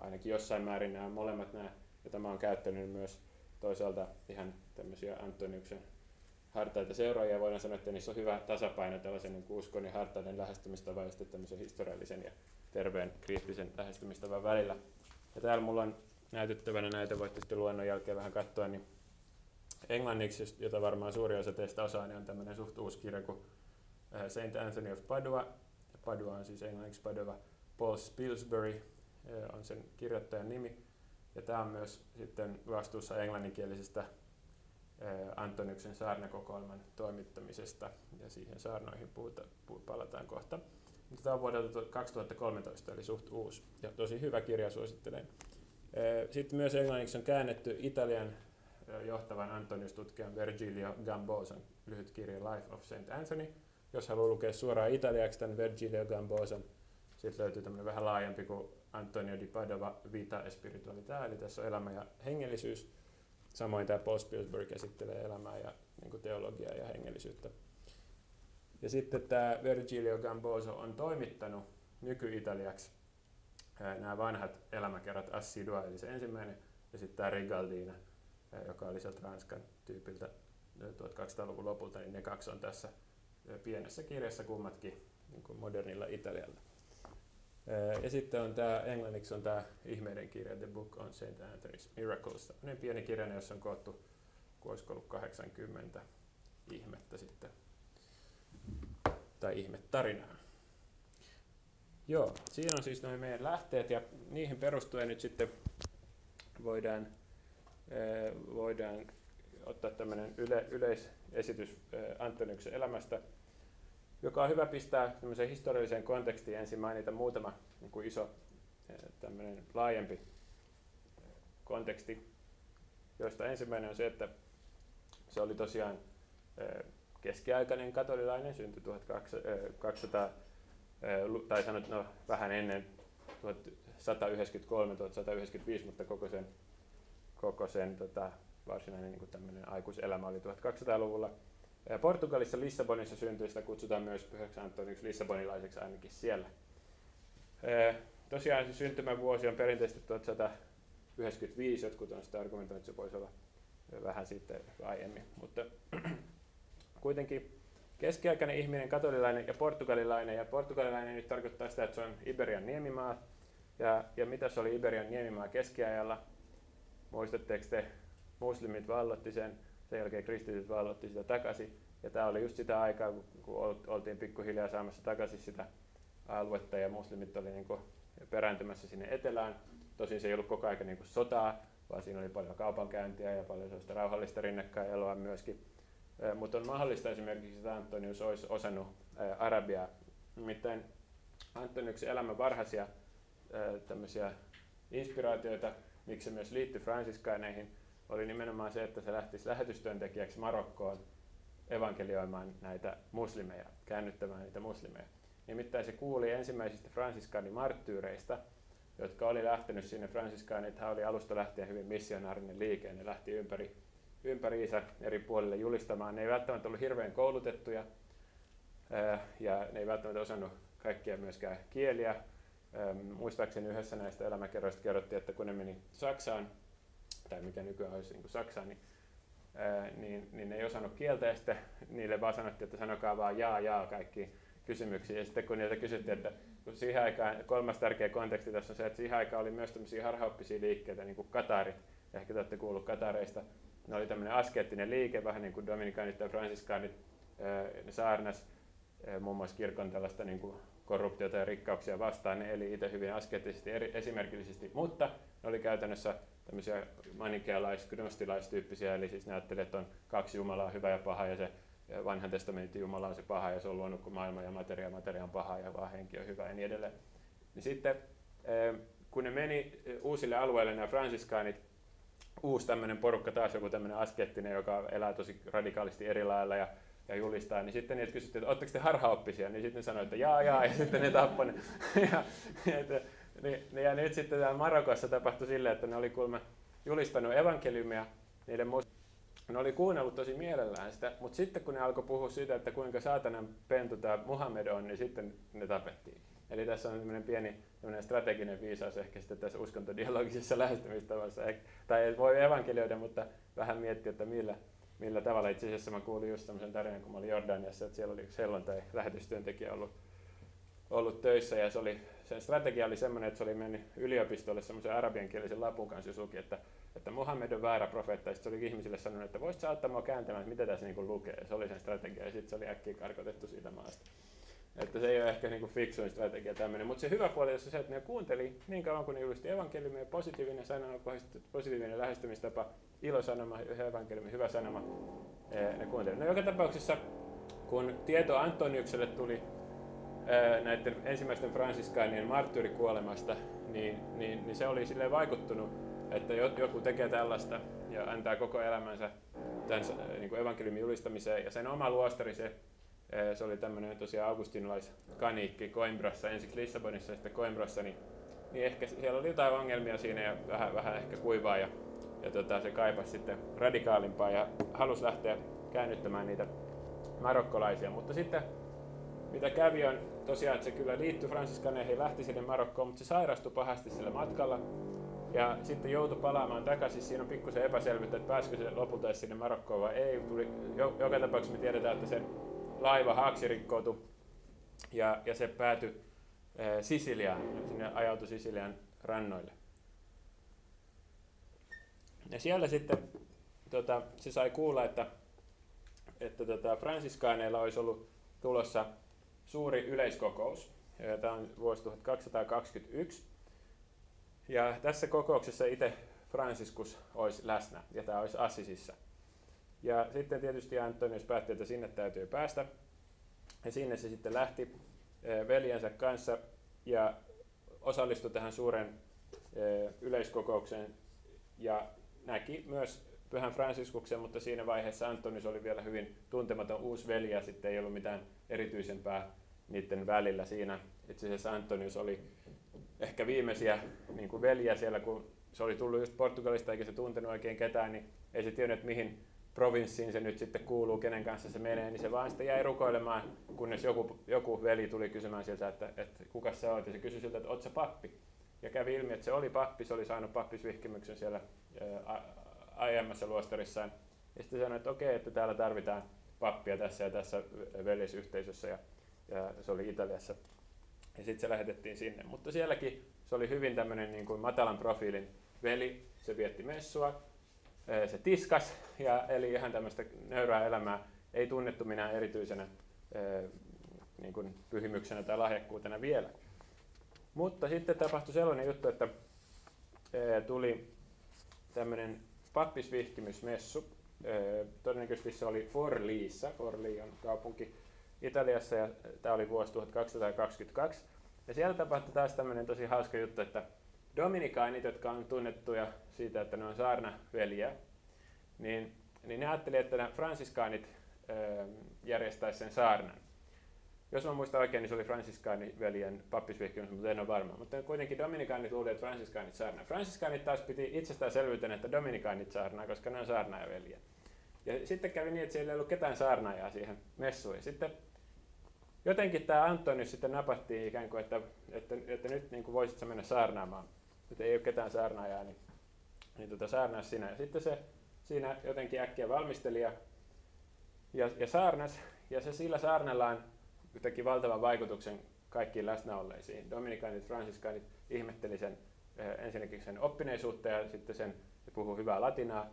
ainakin jossain määrin nämä molemmat nämä, ja tämä on käyttänyt myös toisaalta ihan tämmöisiä Antoniuksen hartaita seuraajia. Voidaan sanoa, että niissä on hyvä tasapaino tällaisen niin uskon ja hartaiden lähestymistavan ja sitten tämmöisen historiallisen ja terveen kriittisen lähestymistavan välillä. Ja täällä mulla on näytettävänä näitä, voitte sitten luennon jälkeen vähän katsoa, niin englanniksi, jota varmaan suuri osa teistä osaa, niin on tämmöinen suht uusi kirja kuin Saint Anthony of Padua. Padua on siis englanniksi Padua. Paul Spilsbury on sen kirjoittajan nimi. Ja tämä on myös sitten vastuussa englanninkielisestä Antoniuksen saarnakokoelman toimittamisesta ja siihen saarnoihin puhuta, palataan kohta. Tämä on vuodelta 2013 eli suht uusi ja tosi hyvä kirja suosittelen. Sitten myös englanniksi on käännetty Italian johtavan Antonius-tutkijan Virgilio Gambosan lyhyt kirja Life of Saint Anthony. Jos haluaa lukea suoraan italiaksi tämän Virgilio Gambosan, sitten löytyy tämmöinen vähän laajempi kuin Antonio di Padova Vita e Spiritualità, eli tässä on elämä ja hengellisyys. Samoin tämä Paul Spilsberg käsittelee elämää ja niin teologiaa ja hengellisyyttä. Ja sitten tämä Virgilio Gamboso on toimittanut nyky-italiaksi nämä vanhat elämäkerrat Assidua, eli se ensimmäinen, ja sitten tämä Rigaldina, joka oli sieltä Ranskan tyypiltä 1200-luvun lopulta, niin ne kaksi on tässä pienessä kirjassa kummatkin niin kuin modernilla Italialla. Ja sitten on tämä, englanniksi on tämä ihmeiden kirja The Book on St. Anthony's Miracles. Tämmöinen pieni kirja, jossa on koottu, kun olisiko ollut 80 ihmettä sitten, tai ihmetarinaa. Joo, siinä on siis noin meidän lähteet ja niihin perustuen nyt sitten voidaan, voidaan ottaa tämmöinen yle, yleisesitys Antoniuksen elämästä joka on hyvä pistää historialliseen kontekstiin ensin mainita muutama niin kuin iso tämmöinen laajempi konteksti, joista ensimmäinen on se, että se oli tosiaan keskiaikainen katolilainen, syntyi 1200, tai sanot, no, vähän ennen 1193-1195, mutta koko sen, koko sen tota, varsinainen niin kuin aikuiselämä oli 1200-luvulla. Portugalissa Lissabonissa syntyistä kutsutaan myös Pyhäksi Antoniksi Lissabonilaiseksi ainakin siellä. Tosiaan se syntymävuosi on perinteisesti 1195, jotkut on sitä argumentoinut, että se voisi olla vähän sitten aiemmin, mutta kuitenkin keskiaikainen ihminen, katolilainen ja portugalilainen, ja portugalilainen nyt tarkoittaa sitä, että se on Iberian niemimaa, ja, ja mitä se oli Iberian niemimaa keskiajalla? Muistatteko te, muslimit vallotti sen, sen jälkeen kristityt vallotti sitä takaisin. Ja tämä oli just sitä aikaa, kun oltiin pikkuhiljaa saamassa takaisin sitä aluetta ja muslimit oli niin perääntymässä sinne etelään. Tosin se ei ollut koko ajan niin sotaa, vaan siinä oli paljon kaupankäyntiä ja paljon sellaista rauhallista rinnakkaineloa myöskin. Mutta on mahdollista esimerkiksi, että Antonius olisi osannut arabiaa. Nimittäin Antoniuksen elämän varhaisia tämmöisiä inspiraatioita, miksi se myös liittyi fransiskaaneihin, oli nimenomaan se, että se lähtisi lähetystyöntekijäksi Marokkoon evankelioimaan näitä muslimeja, käännyttämään niitä muslimeja. Nimittäin se kuuli ensimmäisistä fransiskaanimarttyyreistä, jotka oli lähtenyt sinne. Hän oli alusta lähtien hyvin missionaarinen liike. Ne lähti ympäri, ympäriinsä eri puolille julistamaan. Ne ei välttämättä ollut hirveän koulutettuja ja ne ei välttämättä osannut kaikkia myöskään kieliä. Muistaakseni yhdessä näistä elämäkerroista kerrottiin, että kun ne meni Saksaan, tai mikä nykyään olisi niin kuin Saksa, niin, niin, niin ne ei osannut kieltä ja sitten niille vaan sanottiin, että sanokaa vaan jaa jaa kaikki kysymyksiä. Ja sitten kun niiltä kysyttiin, että kun siihen aikaan, kolmas tärkeä konteksti tässä on se, että siihen aikaan oli myös tämmöisiä harhaoppisia liikkeitä, niin kuin Katarit, ehkä te olette kuullut Katareista, ne oli tämmöinen askeettinen liike, vähän niin kuin dominikaanit tai fransiskaanit, ne saarnas muun muassa kirkon tällaista niin kuin korruptiota ja rikkauksia vastaan, ne eli itse hyvin askeettisesti esimerkillisesti, mutta ne oli käytännössä tämmöisiä manikealais, gnostilaistyyppisiä, eli siis ne ajattelivat, että on kaksi Jumalaa, hyvä ja paha, ja se vanhan testamentin Jumala on se paha, ja se on luonut kuin maailma ja materia, materia on paha, ja vaan henki on hyvä, ja niin edelleen. Niin sitten, kun ne meni uusille alueille, nämä fransiskaanit, uusi tämmöinen porukka taas, joku tämmöinen askettinen, joka elää tosi radikaalisti eri lailla, ja ja julistaa, niin sitten niitä kysyttiin, että oletteko te harhaoppisia, niin sitten ne sanoi, että jaa, jaa, ja sitten ne tappoi ne. ja, että, niin, niin, ja nyt sitten täällä Marokossa tapahtui silleen, että ne oli kuulemma julistanut evankeliumia niiden ne oli kuunnellut tosi mielellään sitä, mutta sitten kun ne alkoi puhua siitä, että kuinka saatanan pentu tämä Muhammed on, niin sitten ne tapettiin. Eli tässä on tämmöinen pieni tämmöinen strateginen viisaus ehkä sitten tässä uskontodialogisessa lähestymistavassa. Tai voi evankelioida, mutta vähän miettiä, että millä, millä tavalla. Itse asiassa mä kuulin just tämmöisen tarinan, kun mä olin Jordaniassa, että siellä oli yksi tai lähetystyöntekijä ollut, ollut töissä ja se oli sen strategia oli semmoinen, että se oli mennyt yliopistolle semmoisen arabiankielisen lapun kanssa, jos luki, että, että Muhammed on väärä profeetta, ja sitten se oli ihmisille sanonut, että voisit auttaa mua kääntämään, että mitä tässä niin lukee. Se oli sen strategia, ja sitten se oli äkkiä karkotettu siitä maasta. Että se ei ole ehkä niinku fiksuin strategia tämmöinen. Mutta se hyvä puoli on se, että ne kuunteli niin kauan kuin ne julisti evankeliumia, positiivinen sanoma, positiivinen lähestymistapa, ilosanoma, evankeliumi, hyvä sanoma, ne kuunteli. No joka tapauksessa, kun tieto Antoniukselle tuli näiden ensimmäisten fransiskaanien marttyyrikuolemasta, niin, niin, niin se oli sille vaikuttunut, että joku tekee tällaista ja antaa koko elämänsä tämän niin kuin evankeliumin julistamiseen. Ja sen oma luostari, se, se oli tämmöinen tosiaan augustinolaiskaniikki Coimbrassa, ensiksi Lissabonissa ja sitten Coimbrassa, niin, niin ehkä siellä oli jotain ongelmia siinä ja vähän, vähän ehkä kuivaa ja, ja tota, se kaipasi sitten radikaalimpaa ja halusi lähteä käännyttämään niitä marokkolaisia. Mutta sitten mitä kävi on tosiaan, että se kyllä liittyi fransiskaneihin, lähti sinne Marokkoon, mutta se sairastui pahasti sillä matkalla. Ja sitten joutui palaamaan takaisin. Siinä on pikkusen epäselvyyttä, että pääsikö se lopulta sinne Marokkoon vai ei. Tuli, joka tapauksessa me tiedetään, että sen laiva haaksi rikkoutui ja, ja se päätyi eh, Sisiliaan, sinne ajautui Sisilian rannoille. Ja siellä sitten tota, se sai kuulla, että, että tota, fransiskaaneilla olisi ollut tulossa suuri yleiskokous. Tämä on vuosi 1221. Ja tässä kokouksessa itse Franciscus olisi läsnä, ja tämä olisi Assisissa. Ja sitten tietysti Antonius päätti, että sinne täytyy päästä. Ja sinne se sitten lähti veljensä kanssa ja osallistui tähän suuren yleiskokoukseen ja näki myös Pyhän Franciskuksen, mutta siinä vaiheessa Antonius oli vielä hyvin tuntematon uusi veli ja sitten ei ollut mitään erityisempää niiden välillä siinä. Itse asiassa Antonius oli ehkä viimeisiä niin kuin veljiä siellä, kun se oli tullut just Portugalista eikä se tuntenut oikein ketään, niin ei se tiennyt, mihin provinssiin se nyt sitten kuuluu, kenen kanssa se menee, niin se vaan sitten jäi rukoilemaan, kunnes joku, joku veli tuli kysymään siltä, että, että kuka sä oot, ja se kysyi siltä, että oot sä pappi. Ja kävi ilmi, että se oli pappi, se oli saanut pappisvihkimyksen siellä aiemmassa luostarissaan. Ja sitten sanoi, että okei, että täällä tarvitaan pappia tässä ja tässä veljesyhteisössä, ja, ja se oli Italiassa. Ja sitten se lähetettiin sinne. Mutta sielläkin se oli hyvin tämmöinen niin kuin matalan profiilin veli. Se vietti messua, se tiskas ja eli ihan tämmöistä nöyrää elämää. Ei tunnettu minä erityisenä niin kuin pyhimyksenä tai lahjakkuutena vielä. Mutta sitten tapahtui sellainen juttu, että tuli tämmöinen pappisvihkimysmessu. Todennäköisesti se oli Forliissa. Forli on kaupunki Italiassa ja tämä oli vuosi 1222. Ja siellä tapahtui taas tämmöinen tosi hauska juttu, että dominikaanit, jotka on tunnettuja siitä, että ne on saarnaveljiä, niin, niin ne ajatteli, että nämä fransiskaanit järjestäisi sen saarnan. Jos mä muistan oikein, niin se oli fransiskaaniveljen pappisvihkimys, mutta en ole varma. Mutta kuitenkin dominikaanit luulivat, että fransiskaanit saarnaa. Fransiskaanit taas piti itsestäänselvyytenä, että dominikaanit saarnaa, koska ne on saarnaajaveljiä. Ja sitten kävi niin, että siellä ei ollut ketään saarnaajaa siihen messuun. Ja sitten jotenkin tämä Antonius sitten napattiin ikään kuin, että, että, että nyt niin kuin voisit mennä saarnaamaan. Että ei ole ketään saarnaajaa, niin, niin tota, saarnaa sinä. Ja sitten se siinä jotenkin äkkiä valmisteli ja, ja, saarnas. Ja se sillä saarnallaan teki valtavan vaikutuksen kaikkiin läsnäolleisiin. Dominikaanit, fransiskaanit ihmetteli sen eh, ensinnäkin sen oppineisuutta ja sitten sen puhuu hyvää latinaa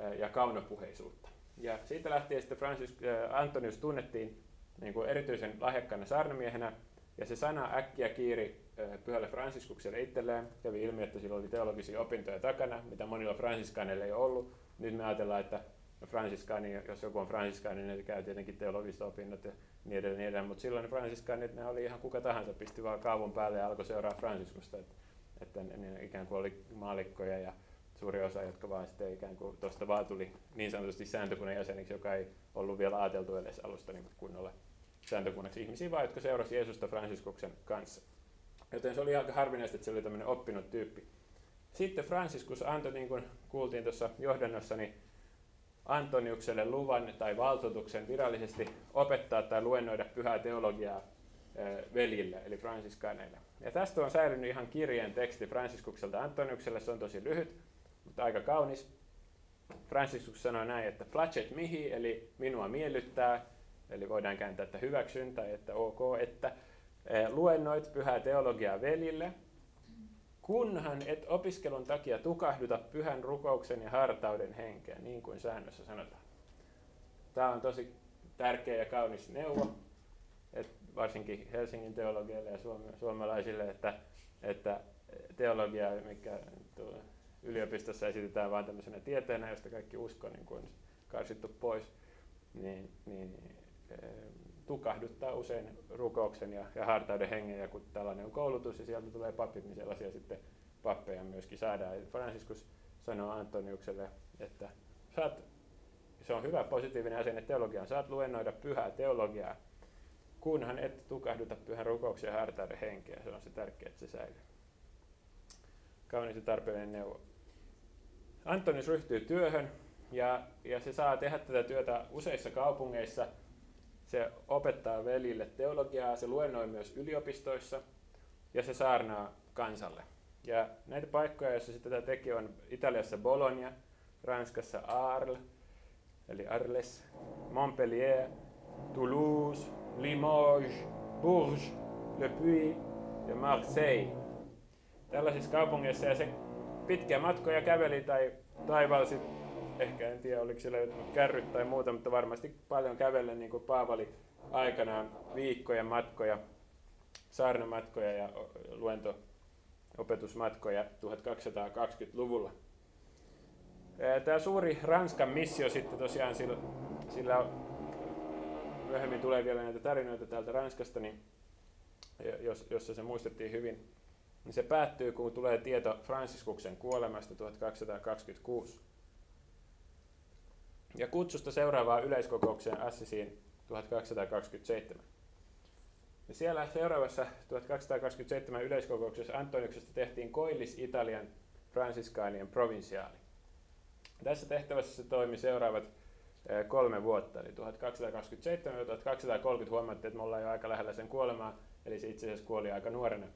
eh, ja kaunopuheisuutta. Ja siitä lähtien sitten Francis, äh, Antonius tunnettiin niin kuin erityisen lahjakkaana saarnamiehenä, ja se sana äkkiä kiiri pyhälle Franciskukselle itselleen. Kävi ilmi, että sillä oli teologisia opintoja takana, mitä monilla fransiskaaneilla ei ollut. Nyt me ajatellaan, että fransiskaani, jos joku on fransiskaani, niin se käy tietenkin teologiset opinnot ja niin edelleen, niin edelleen. mutta silloin ne fransiskaanit, ne oli ihan kuka tahansa, pisti vaan kaavun päälle ja alkoi seuraa Franciskusta, että, että ne, ne ikään kuin oli maalikkoja ja suuri osa, jotka vaan sitten ikään kuin tuosta vaan tuli niin sanotusti sääntökunnan jäseniksi, joka ei ollut vielä ajateltu edes alusta niin kunnolla sääntökunnaksi ihmisiä, vaan jotka seurasi Jeesusta Fransiskuksen kanssa. Joten se oli aika harvinaista, että se oli tämmöinen oppinut tyyppi. Sitten Franciscus antoi, niin kuin kuultiin tuossa johdannossa, niin Antoniukselle luvan tai valtuutuksen virallisesti opettaa tai luennoida pyhää teologiaa veljille, eli fransiskaaneille. Ja tästä on säilynyt ihan kirjeen teksti Fransiskukselta Antoniukselle, se on tosi lyhyt, mutta aika kaunis. Franciscus sanoi näin, että placet mihi, eli minua miellyttää, eli voidaan kääntää, että hyväksyn tai että ok, että luennoit pyhää teologiaa veljille, kunhan et opiskelun takia tukahduta pyhän rukouksen ja hartauden henkeä, niin kuin säännössä sanotaan. Tämä on tosi tärkeä ja kaunis neuvo, että varsinkin Helsingin teologialle ja suomalaisille, että, että teologia, mikä yliopistossa esitetään vain tämmöisenä tieteenä, josta kaikki usko niin kuin karsittu pois, niin, niin tukahduttaa usein rukouksen ja, ja hartauden hengen, ja kun tällainen on koulutus ja sieltä tulee papit, niin sellaisia sitten pappeja myöskin saadaan. Franciscus sanoo Antoniukselle, että saat, se on hyvä positiivinen asenne teologiaan, saat luennoida pyhää teologiaa, kunhan et tukahduta pyhän rukouksen ja hartauden henkeä. Se on se tärkeää, että se säilyy. Kaunis ja tarpeellinen neuvo. Antonius ryhtyy työhön ja, ja se saa tehdä tätä työtä useissa kaupungeissa – se opettaa velille teologiaa, se luennoi myös yliopistoissa ja se saarnaa kansalle. Ja näitä paikkoja, joissa se tätä teki, on Italiassa Bologna, Ranskassa Arles, eli Arles, Montpellier, Toulouse, Limoges, Bourges, Le Puy ja Marseille. Tällaisissa kaupungeissa ja se pitkiä matkoja käveli tai taivalsi ehkä en tiedä oliko siellä jotain kärryt tai muuta, mutta varmasti paljon kävellen niin kuin Paavali aikanaan viikkoja matkoja, saarnamatkoja ja luento opetusmatkoja 1220-luvulla. Tämä suuri Ranskan missio sitten tosiaan sillä, sillä myöhemmin tulee vielä näitä tarinoita täältä Ranskasta, niin jos, jossa se muistettiin hyvin, niin se päättyy, kun tulee tieto Franciskuksen kuolemasta 1226 ja kutsusta seuraavaan yleiskokoukseen Assisiin 1227. Ja siellä seuraavassa 1227 yleiskokouksessa Antoniuksesta tehtiin Koillis-Italian fransiskaanien provinsiaali. Tässä tehtävässä se toimi seuraavat kolme vuotta, eli 1227 ja 1230 huomattiin, että me ollaan jo aika lähellä sen kuolemaa, eli se itse asiassa kuoli aika nuorena.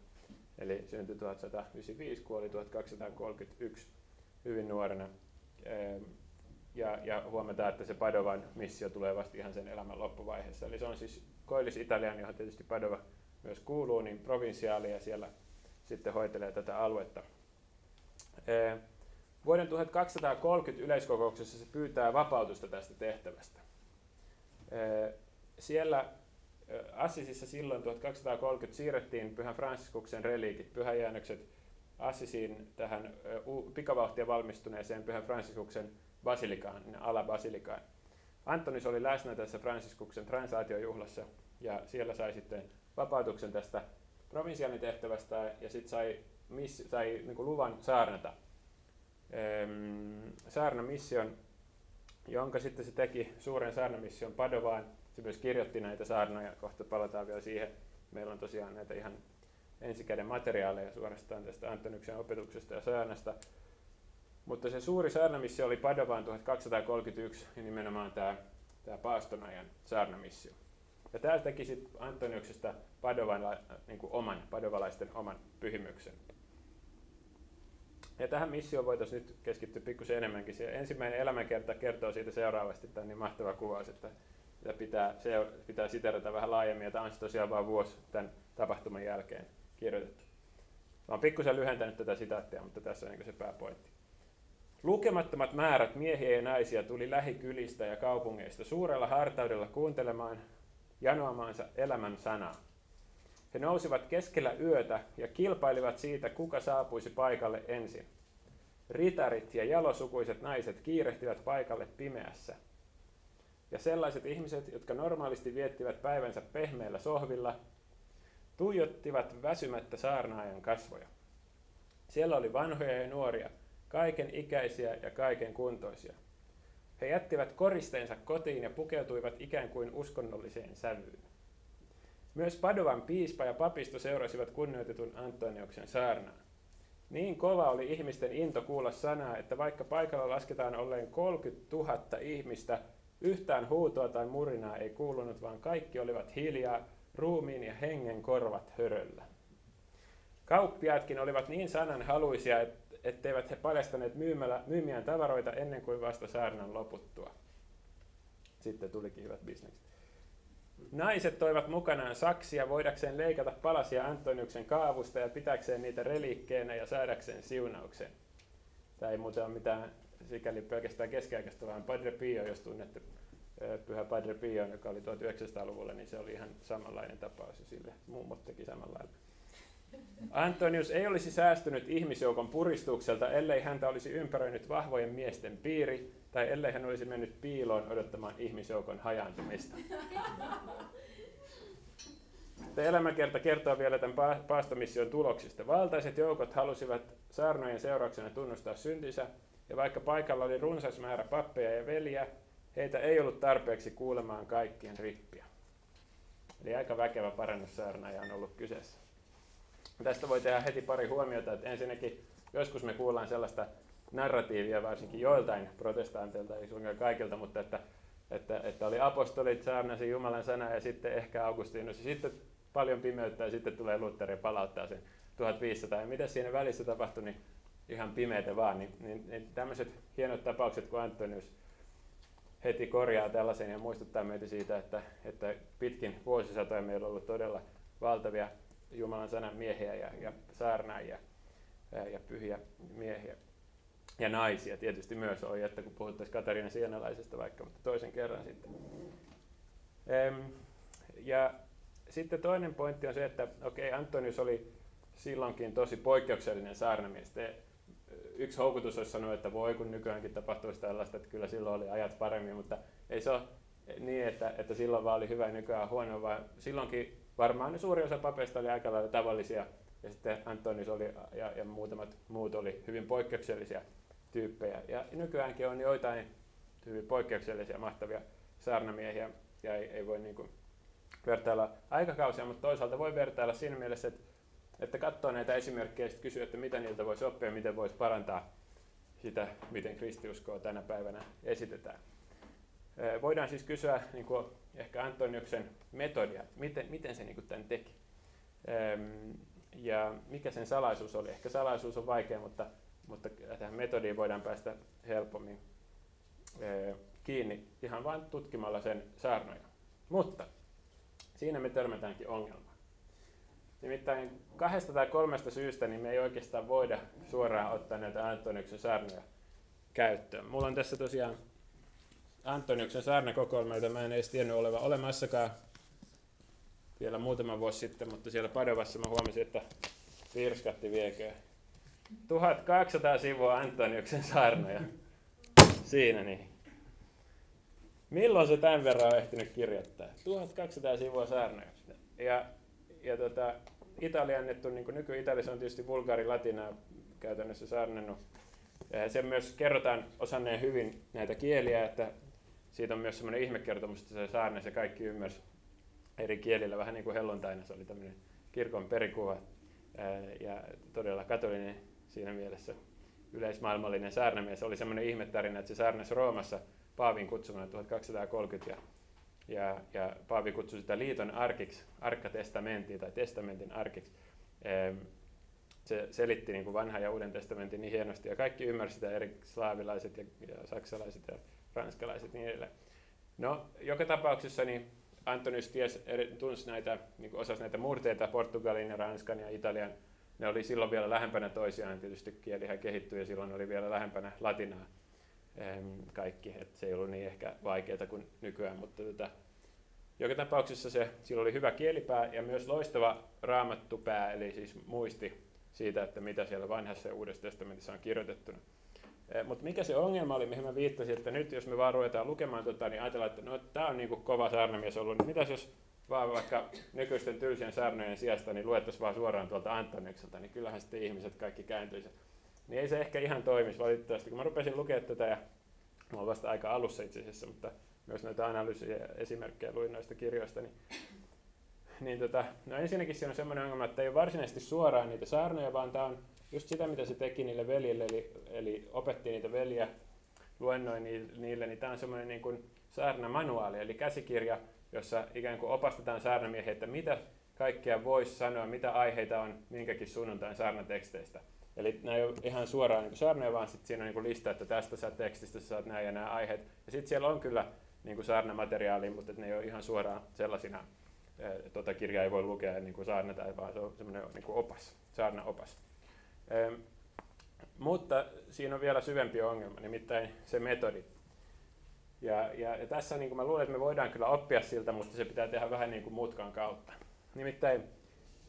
Eli syntyi 1195, kuoli 1231 hyvin nuorena ja, ja huomataan, että se Padovan missio tulee vasta ihan sen elämän loppuvaiheessa. Eli se on siis Koillis-Italian, johon tietysti Padova myös kuuluu, niin provinsiaali ja siellä sitten hoitelee tätä aluetta. Vuoden 1230 yleiskokouksessa se pyytää vapautusta tästä tehtävästä. Siellä Assisissa silloin 1230 siirrettiin Pyhän Fransiskuksen reliikit, pyhäjäännökset Assisiin tähän pikavauhtia valmistuneeseen Pyhän Fransiskuksen basilikaan, alabasilikaan. Antonis oli läsnä tässä Franciskuksen transaatiojuhlassa ja siellä sai sitten vapautuksen tästä provinsiaalitehtävästä ja sitten sai, miss, sai niin luvan saarnata. Ehm, saarnamission, jonka sitten se teki suuren saarnamission Padovaan. Se myös kirjoitti näitä saarnoja, kohta palataan vielä siihen. Meillä on tosiaan näitä ihan ensikäden materiaaleja suorastaan tästä Antoniksen opetuksesta ja saarnasta. Mutta se suuri saarnamissio oli Padovaan 1231 ja nimenomaan tämä, tämä paastonajan saarnamissio. Ja täällä teki sitten Antoniuksesta Padovan, niin kuin oman, padovalaisten oman pyhimyksen. Ja tähän missioon voitaisiin nyt keskittyä pikkusen enemmänkin. Se ensimmäinen elämänkerta kertoo siitä seuraavasti, tämä on niin mahtava kuvaus, että sitä pitää, se pitää siterata vähän laajemmin, ja tämä on tosiaan vain vuosi tämän tapahtuman jälkeen kirjoitettu. Olen pikkusen lyhentänyt tätä sitaattia, mutta tässä on niin se pääpointti. Lukemattomat määrät miehiä ja naisia tuli lähikylistä ja kaupungeista suurella hartaudella kuuntelemaan janoamaansa elämän sanaa. He nousivat keskellä yötä ja kilpailivat siitä, kuka saapuisi paikalle ensin. Ritarit ja jalosukuiset naiset kiirehtivät paikalle pimeässä. Ja sellaiset ihmiset, jotka normaalisti viettivät päivänsä pehmeillä sohvilla, tuijottivat väsymättä saarnaajan kasvoja. Siellä oli vanhoja ja nuoria, kaiken ikäisiä ja kaiken kuntoisia. He jättivät koristeensa kotiin ja pukeutuivat ikään kuin uskonnolliseen sävyyn. Myös Padovan piispa ja papisto seurasivat kunnioitetun Antonioksen saarnaa. Niin kova oli ihmisten into kuulla sanaa, että vaikka paikalla lasketaan olleen 30 000 ihmistä, yhtään huutoa tai murinaa ei kuulunut, vaan kaikki olivat hiljaa, ruumiin ja hengen korvat höröllä. Kauppiaatkin olivat niin sananhaluisia, että etteivät he paljastaneet myymällä, myymiään tavaroita ennen kuin vasta saarnan loputtua. Sitten tulikin hyvät bisnekset. Naiset toivat mukanaan saksia voidakseen leikata palasia Antoniuksen kaavusta ja pitäkseen niitä reliikkeinä ja saadakseen siunauksen. Tämä ei muuten ole mitään sikäli pelkästään keskiaikaista, vaan Padre Pio, jos tunnette Pyhä Padre Pio, joka oli 1900-luvulla, niin se oli ihan samanlainen tapaus ja sille mummot teki samalla lailla. Antonius ei olisi säästynyt ihmisjoukon puristukselta, ellei häntä olisi ympäröinyt vahvojen miesten piiri, tai ellei hän olisi mennyt piiloon odottamaan ihmisjoukon hajaantumista. Elämäkerta kertoo vielä tämän paastomission tuloksista. Valtaiset joukot halusivat saarnojen seurauksena tunnustaa syntinsä, ja vaikka paikalla oli runsas määrä pappeja ja veliä, heitä ei ollut tarpeeksi kuulemaan kaikkien rippiä. Eli aika väkevä parannussaarnaaja on ollut kyseessä. Tästä voi tehdä heti pari huomiota, että ensinnäkin joskus me kuullaan sellaista narratiivia varsinkin joiltain protestanteilta, ei suinkaan kaikilta, mutta että, että, että oli apostolit, saarnasi Jumalan sana ja sitten ehkä Augustinus ja sitten paljon pimeyttä ja sitten tulee Luther ja palauttaa sen 1500. Ja mitä siinä välissä tapahtui, niin ihan pimeitä vaan. Niin, niin, niin tämmöiset hienot tapaukset kuin Antonius heti korjaa tällaisen ja muistuttaa meitä siitä, että, että pitkin vuosisatoja meillä on ollut todella valtavia Jumalan sanan miehiä ja, ja saarnaajia ja, pyhiä miehiä. Ja naisia tietysti myös on, että kun puhuttaisiin Katariina Sienalaisesta vaikka, mutta toisen kerran sitten. Ja sitten toinen pointti on se, että okei, okay, Antonius oli silloinkin tosi poikkeuksellinen saarnamies. Yksi houkutus olisi sanoa, että voi kun nykyäänkin tapahtuisi tällaista, että kyllä silloin oli ajat paremmin, mutta ei se ole niin, että, että silloin vaan oli hyvä ja nykyään huono, vaan silloinkin varmaan ne suuri osa papeista oli aika lailla tavallisia ja sitten Antonius oli ja, ja muutamat muut oli hyvin poikkeuksellisia tyyppejä. Ja nykyäänkin on joitain hyvin poikkeuksellisia, mahtavia saarnamiehiä ja ei, ei voi niin kuin vertailla aikakausia, mutta toisaalta voi vertailla siinä mielessä, että, että katsoo näitä esimerkkejä ja kysyy, että mitä niiltä voisi oppia, miten voisi parantaa sitä, miten kristiuskoa tänä päivänä esitetään. Voidaan siis kysyä niin kuin ehkä Antoniuksen metodia, miten, miten se niin kuin tämän teki. Ja mikä sen salaisuus oli. Ehkä salaisuus on vaikea, mutta, mutta tähän metodiin voidaan päästä helpommin kiinni ihan vain tutkimalla sen saarnoja. Mutta siinä me törmätäänkin ongelmaan. Nimittäin kahdesta tai kolmesta syystä niin me ei oikeastaan voida suoraan ottaa näitä Antoniuksen saarnoja käyttöön. Mulla on tässä tosiaan Antoniuksen saarnakokoelma, jota mä en edes tiennyt olevan olemassakaan vielä muutama vuosi sitten, mutta siellä Padovassa mä huomasin, että virskatti viekö. 1200 sivua Antoniuksen saarnoja. Siinä niin. Milloin se tämän verran on ehtinyt kirjoittaa? 1200 sivua saarnoja. Ja, ja tota, italiannettu, niin kuin nyky-Italiassa on tietysti vulgaari latinaa käytännössä saarnannut. Sen myös kerrotaan osanneen hyvin näitä kieliä, että siitä on myös semmoinen ihmekertomus, että se saarne se kaikki ymmärsi eri kielillä, vähän niin kuin hellontaina se oli tämmöinen kirkon perikuva ja todella katolinen siinä mielessä yleismaailmallinen saarnamies. Oli semmoinen ihmettarina, että se saarnasi Roomassa Paavin kutsumana 1230 ja, ja, ja Paavi kutsui sitä liiton arkiksi, arkkatestamentiin tai testamentin arkiksi. Se selitti niin kuin vanhan ja uuden testamentin niin hienosti ja kaikki ymmärsivät sitä eri slaavilaiset ja, ja saksalaiset ja ranskalaiset niin edelleen. No, joka tapauksessa niin Antonius ties, tunsi näitä, niin osasi näitä murteita, Portugalin ja Ranskan ja Italian. Ne oli silloin vielä lähempänä toisiaan, tietysti kielihän kehittyi ja silloin oli vielä lähempänä latinaa kaikki, että se ei ollut niin ehkä vaikeaa kuin nykyään, mutta tota, joka tapauksessa se, sillä oli hyvä kielipää ja myös loistava raamattupää, eli siis muisti siitä, että mitä siellä vanhassa ja uudessa testamentissa on kirjoitettuna. Eh, Mutta mikä se ongelma oli, mihin mä viittasin, että nyt jos me vaan ruvetaan lukemaan tota, niin ajatellaan, että no, tämä on niinku kova saarnamies ollut, niin mitäs jos vaan vaikka nykyisten tylsien saarnojen sijasta niin luettaisiin vaan suoraan tuolta Antonikselta, niin kyllähän sitten ihmiset kaikki kääntyisi. Niin ei se ehkä ihan toimisi valitettavasti. Kun mä rupesin lukemaan tätä, ja mä olen vasta aika alussa itse asiassa, mutta myös näitä analyysiä ja esimerkkejä luin noista kirjoista, niin, niin tota, no ensinnäkin siinä on semmoinen ongelma, että ei ole varsinaisesti suoraan niitä saarnoja, vaan tämä on just sitä, mitä se teki niille veljille, eli, eli opetti niitä veljiä, luennoi niille, niin tämä on semmoinen niin kuin saarnamanuaali, eli käsikirja, jossa ikään kuin opastetaan saarnamiehiä, että mitä kaikkea voisi sanoa, mitä aiheita on minkäkin sunnuntain saarnateksteistä. Eli nämä ei ole ihan suoraan niin saarnoja, vaan sitten siinä on niin lista, että tästä sä tekstistä sä saat nämä ja nämä aiheet. Ja sitten siellä on kyllä niin kuin saarnamateriaalia, mutta ne ei ole ihan suoraan sellaisina. Tuota kirjaa ei voi lukea niin kuin saarnata, vaan se on semmoinen niin kuin opas, saarnaopas. Ehm, mutta siinä on vielä syvempi ongelma, nimittäin se metodi. Ja, ja, ja tässä niin kuin mä luulen, että me voidaan kyllä oppia siltä, mutta se pitää tehdä vähän niin kuin mutkan kautta. Nimittäin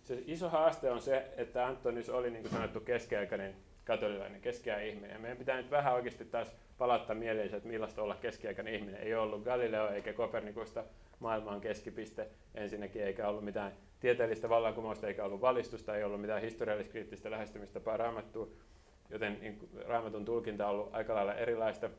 se iso haaste on se, että Antonius oli niin kuin sanottu keskiaikainen katolilainen, keskiajan ihminen. Ja meidän pitää nyt vähän oikeasti taas palauttaa mieleen, että millaista olla keskiaikainen ihminen. Ei ollut Galileo eikä Kopernikusta maailman keskipiste ensinnäkin, eikä ollut mitään tieteellistä vallankumousta, eikä ollut valistusta, ei ollut mitään historialliskriittistä lähestymistä raamattuun, joten niin raamatun tulkinta on ollut aika lailla erilaista.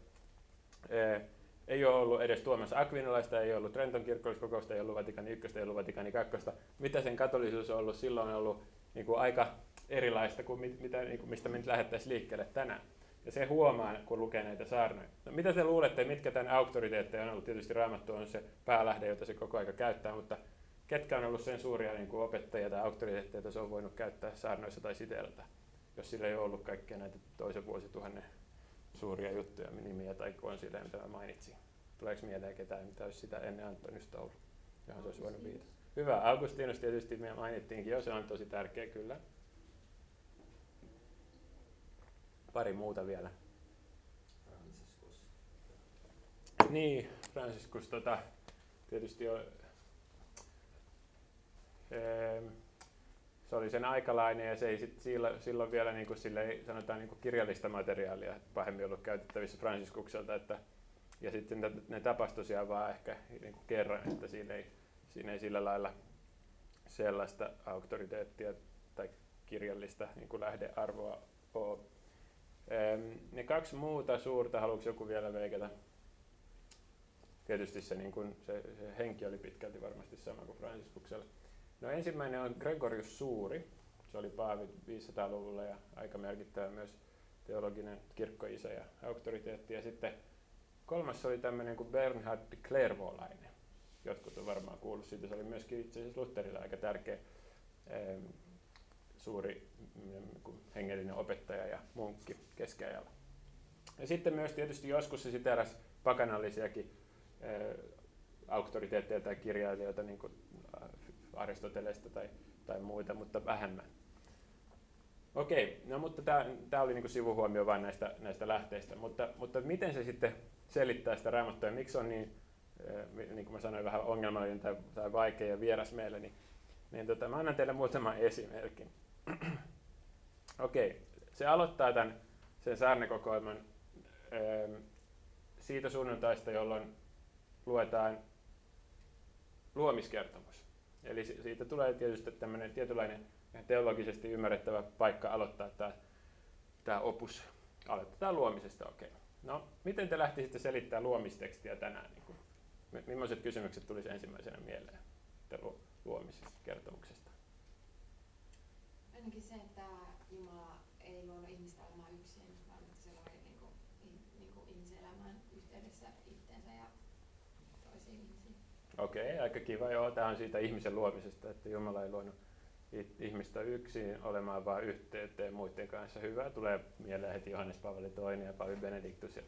Ei ole ollut edes Tuomas Aquinalaista, ei ollut Trenton kirkolliskokousta, ei ollut Vatikani 1, ei ollut Vatikani 2. Mitä sen katolisuus on ollut? Silloin on ollut niin kuin aika erilaista kuin mit, mitä, niin kuin mistä me nyt lähdettäisiin liikkeelle tänään. Ja se huomaa, kun lukee näitä saarnoja. No, mitä te luulette, mitkä tämän auktoriteetteja on ollut? Tietysti Raamattu on se päälähde, jota se koko aika käyttää, mutta ketkä on ollut sen suuria niin kuin opettajia tai auktoriteetteja, joita se on voinut käyttää saarnoissa tai siteeltä, jos sillä ei ollut kaikkia näitä toisen vuosituhannen suuria juttuja, nimiä tai konsileja, mitä mä mainitsin. Tuleeko mieleen ketään, mitä olisi sitä ennen Antoniusta ollut, johon se olisi voinut viitata? Hyvä, Augustinus tietysti me mainittiinkin jo, se on tosi tärkeä kyllä. Pari muuta vielä. Franciscus. Niin, Franciscus tota, tietysti on, ee, se oli sen aikalainen ja se ei sit silloin, silloin vielä niin kuin sille, sanotaan niin kuin kirjallista materiaalia pahemmin ollut käytettävissä Franciscukselta, että, ja sitten ne tapas tosiaan vaan ehkä niin kuin kerran, että siinä ei, siinä ei sillä lailla sellaista auktoriteettia tai kirjallista niin kuin lähdearvoa ole. Ne kaksi muuta suurta, haluatko joku vielä veikata? Tietysti se, niin kuin, se, se henki oli pitkälti varmasti sama kuin Franciscuksella. No ensimmäinen on Gregorius Suuri. Se oli paavi 500-luvulla ja aika merkittävä myös teologinen kirkkoisä ja auktoriteetti. Ja sitten kolmas oli tämmöinen kuin Bernhard Clairvaulainen. Jotkut on varmaan kuullut siitä. Se oli myöskin itse asiassa Lutherilla aika tärkeä suuri mm, hengellinen opettaja ja munkki keskiajalla. Ja sitten myös tietysti joskus se siteräsi pakanallisiakin auktoriteetteja tai kirjailijoita, niin kuin Aristotelesta tai, tai muita, mutta vähemmän. Okei, no mutta tämä oli niinku sivuhuomio vain näistä, näistä lähteistä, mutta, mutta miten se sitten selittää sitä raamattua ja miksi on niin, niin kuin mä sanoin, vähän ongelmallinen tai, tai vaikea ja vieras meille, niin, niin tota, mä annan teille muutaman esimerkin. Okei, se aloittaa tämän sen saarnekokoelman siitä sunnuntaista, jolloin luetaan luomiskertomus. Eli siitä tulee tietysti tämmöinen tietynlainen teologisesti ymmärrettävä paikka aloittaa tämä, tämä opus. Aloitetaan luomisesta, okei. Okay. No, miten te lähtisitte selittämään luomistekstiä tänään? Niin kuin, millaiset kysymykset tulisi ensimmäisenä mieleen luomiskertomuksesta? Ainakin se, että Jumala ei luonut ihmistä olemaan yksin, vaan että se loi niin kuin, niin kuin ihmiselämään yhteydessä itteensä ja toisiin ihmisiin. Okei, okay, aika kiva. Joo, tämä on siitä ihmisen luomisesta, että Jumala ei luonut ihmistä yksin olemaan vain yhteyteen muiden kanssa. Hyvä. Tulee mieleen heti Johannes Paavali II ja Paavi Benediktus ja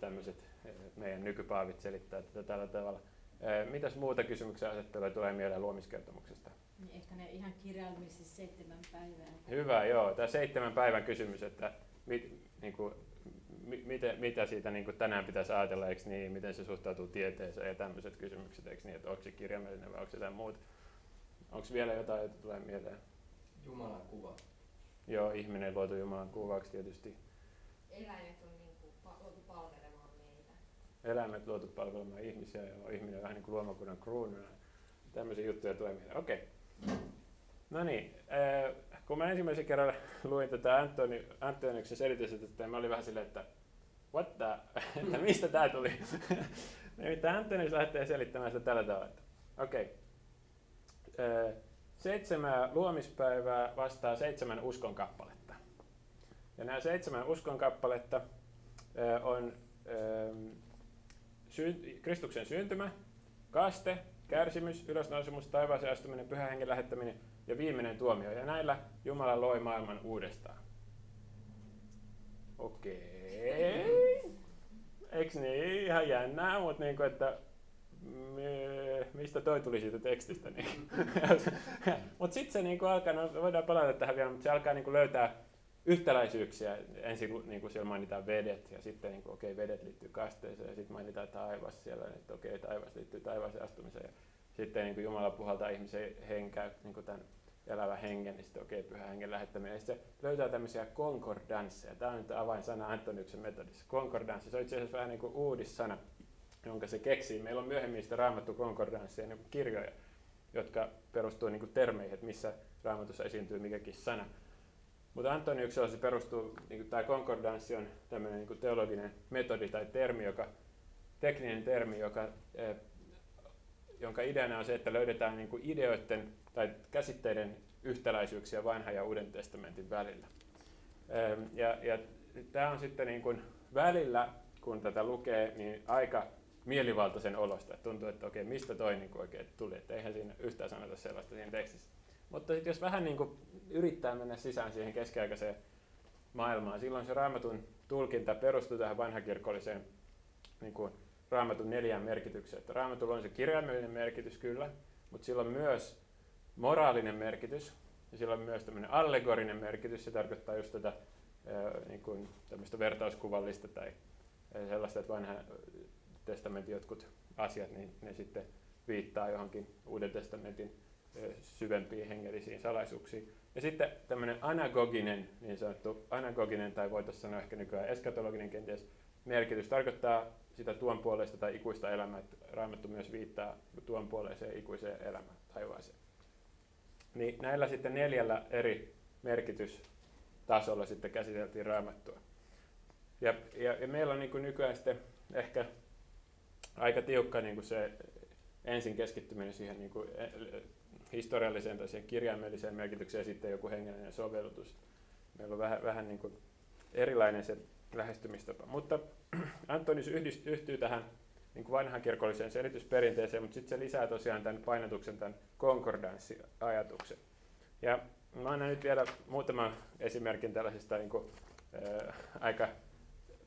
tämmöiset eh, meidän nykypaavit selittää tätä tällä tavalla. Eh, mitäs muuta kysymyksiä asetteluja tulee mieleen luomiskertomuksesta? Niin ehkä ne ihan kirjaimellisesti seitsemän päivää. Hyvä, joo. Tämä seitsemän päivän kysymys, että mit, niin kuin, mitä, mitä siitä niin kuin tänään pitäisi ajatella, eikö niin, miten se suhtautuu tieteeseen ja tämmöiset kysymykset, eikö niin, että onko se kirjaimellinen vai onko se jotain muuta. Onko vielä jotain, jota tulee mieleen? Jumalan kuva. Joo, ihminen luotu Jumalan kuvaksi tietysti. Eläimet on niin kuin luotu palvelemaan meitä. Eläimet luotu palvelemaan ihmisiä ja ihminen vähän niin kuin luomakunnan kruununa. Tämmöisiä juttuja tulee mieleen. Okei. Okay. No niin, kun mä ensimmäisen kerran luin tätä Antoni, Antoniksen selitystä, mä olin vähän silleen, että what the, että mistä tämä tuli? Nimittäin Antonius lähtee selittämään sitä tällä tavalla, että okei, okay. seitsemän luomispäivää vastaa seitsemän uskon kappaletta. Ja nämä seitsemän uskon kappaletta on Kristuksen syntymä, kaste, kärsimys, ylösnousemus, taivaaseen astuminen, pyhän hengen lähettäminen ja viimeinen tuomio. Ja näillä Jumala loi maailman uudestaan. Okei. Eikö niin? Ihan jännää, mutta niin kuin, että mistä toi tuli siitä tekstistä. Niin. mutta sitten se niin kuin alkaa, no voidaan palata tähän vielä, mutta se alkaa niin kuin löytää yhtäläisyyksiä. Ensin niin kuin siellä mainitaan vedet ja sitten niin kuin, okei, okay, vedet liittyy kasteeseen ja sitten mainitaan taivas siellä, että okei, okay, taivas liittyy taivaaseen astumiseen. Ja sitten niin kuin Jumala puhaltaa ihmisen henkäy, niin kuin tämän elävä hengen, niin sitten okei, okay, pyhä hengen lähettäminen. Ja se löytää tämmöisiä konkordansseja. Tämä on nyt avainsana Antoniuksen metodissa. Konkordanssi, se on itse asiassa vähän niin kuin uudissana, jonka se keksii. Meillä on myöhemmin sitä raamattu konkordanssia niin kirjoja, jotka perustuu niin kuin termeihin, että missä raamatussa esiintyy mikäkin sana. Mutta Antoniuksella se perustuu, niin tämä konkordanssi on tämmöinen niin teologinen metodi tai termi, joka, tekninen termi, joka, eh, jonka ideana on se, että löydetään niin ideoiden tai käsitteiden yhtäläisyyksiä vanhan ja uuden testamentin välillä. Eh, ja, ja tämä on sitten niin kuin välillä, kun tätä lukee, niin aika mielivaltaisen olosta. Tuntuu, että okei, mistä toi niin oikein tuli, että eihän siinä yhtään sanota sellaista siinä tekstissä. Mutta sitten jos vähän niin kuin yrittää mennä sisään siihen keskiaikaiseen maailmaan, silloin se raamatun tulkinta perustuu tähän vanhakirkolliseen niin kuin raamatun neljään merkitykseen. Että raamatulla on se kirjaimellinen merkitys kyllä, mutta sillä on myös moraalinen merkitys ja sillä on myös tämmöinen allegorinen merkitys. Se tarkoittaa just tätä niin kuin tämmöistä vertauskuvallista tai sellaista, että vanha testamentin jotkut asiat, niin ne sitten viittaa johonkin uuden testamentin syvempiin hengellisiin salaisuuksiin. Ja sitten tämmöinen anagoginen, niin sanottu anagoginen, tai voitaisiin sanoa ehkä nykyään eskatologinen kenties, merkitys tarkoittaa sitä tuon puolesta tai ikuista elämää, että Raamattu myös viittaa tuon puoleiseen ikuiseen elämään, taivaaseen. Niin näillä sitten neljällä eri merkitystasolla sitten käsiteltiin Raamattua. Ja, ja, ja meillä on niin kuin nykyään sitten ehkä aika tiukka niin kuin se ensin keskittyminen siihen niin kuin historialliseen tai siihen kirjaimelliseen merkitykseen ja sitten joku hengellinen sovellutus. Meillä on vähän, vähän niin kuin erilainen se lähestymistapa. Mutta Antonius yhtyy tähän niin kuin vanhan kirkolliseen selitysperinteeseen, mutta sitten se lisää tosiaan tämän painotuksen, tämän konkordanssiajatuksen. Ja mä annan nyt vielä muutaman esimerkin tällaisista niin kuin, ää, aika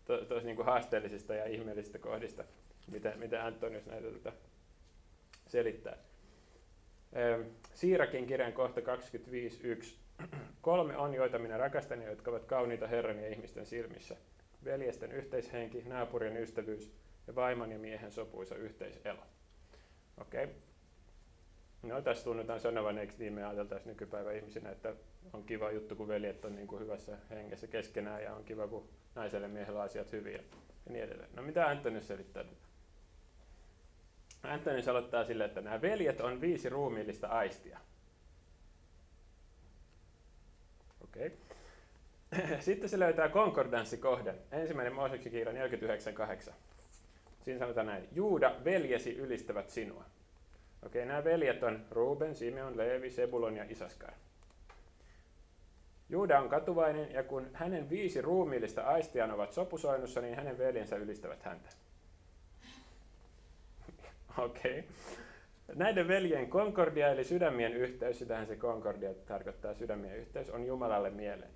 to, to, niin kuin haasteellisista ja ihmeellisistä kohdista, miten, miten Antonius näitä tätä selittää. Siirakin kirjan kohta 25.1. Kolme on, joita minä rakastan ja jotka ovat kauniita Herran ja ihmisten silmissä. Veljesten yhteishenki, naapurien ystävyys ja vaimon ja miehen sopuisa yhteiselo. Okei. Okay. No tässä tunnetaan sanovan, eikö niin me ajateltaisiin nykypäivän ihmisinä, että on kiva juttu, kun veljet on niin kuin hyvässä hengessä keskenään ja on kiva, kun naiselle miehellä asiat hyviä ja niin edelleen. No mitä Antonius selittää tätä? Antonius aloittaa sille, että nämä veljet on viisi ruumiillista aistia. Okei. Okay. Sitten se löytää konkordanssikohdan. Ensimmäinen Mooseksen kirja 49.8. Siinä sanotaan näin. Juuda, veljesi ylistävät sinua. Okei, okay, nämä veljet on Ruben, Simeon, Leevi, Sebulon ja Isaskar. Juuda on katuvainen ja kun hänen viisi ruumiillista aistiaan ovat sopusoinnussa, niin hänen veljensä ylistävät häntä. Okei. Okay. Näiden veljen konkordia eli sydämien yhteys, sitähän se konkordia tarkoittaa sydämien yhteys, on Jumalalle mieleen.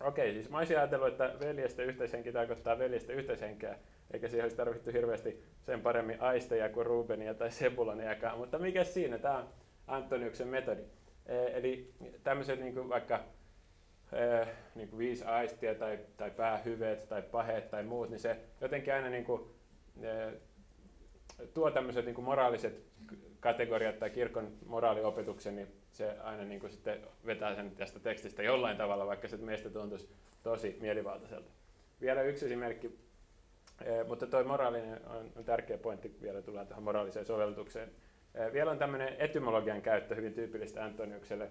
Okei, siis mä olisin ajatellut, että veljestä yhteishenki tarkoittaa veljestä yhteishenkeä, eikä siihen olisi tarvittu hirveästi sen paremmin aisteja kuin Rubenia tai Sebuloniakaan, mutta mikä siinä, tämä on Antoniuksen metodi. E, eli tämmöiset niin vaikka e, niin kuin viisi aistia tai, tai päähyveet tai paheet tai muut, niin se jotenkin aina niin kuin, e, tuo tämmöiset niin moraaliset kategoriat tai kirkon moraaliopetuksen, niin se aina niin kuin sitten vetää sen tästä tekstistä jollain tavalla, vaikka se meistä tuntuisi tosi mielivaltaiselta. Vielä yksi esimerkki, eh, mutta tuo moraalinen on, on tärkeä pointti, vielä tullaan tähän moraaliseen sovellutukseen. Eh, vielä on tämmöinen etymologian käyttö hyvin tyypillistä Antoniukselle,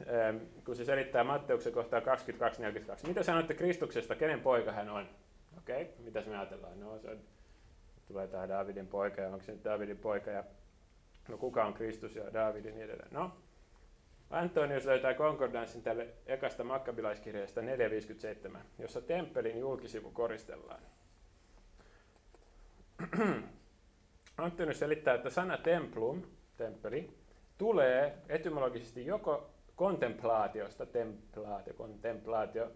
eh, kun se selittää Matteuksen kohtaa 22.42. Mitä sanotte Kristuksesta, kenen poika hän on? Okei, okay, mitä me ajatellaan? No, se on tulee tämä Davidin poika ja onko se nyt Davidin poika ja no kuka on Kristus ja David ja niin edelleen. No, Antonius löytää konkordanssin tälle ekasta makkabilaiskirjasta 457, jossa temppelin julkisivu koristellaan. Antonius selittää, että sana templum, temppeli, tulee etymologisesti joko kontemplaatiosta, templaatio, kontemplaatio,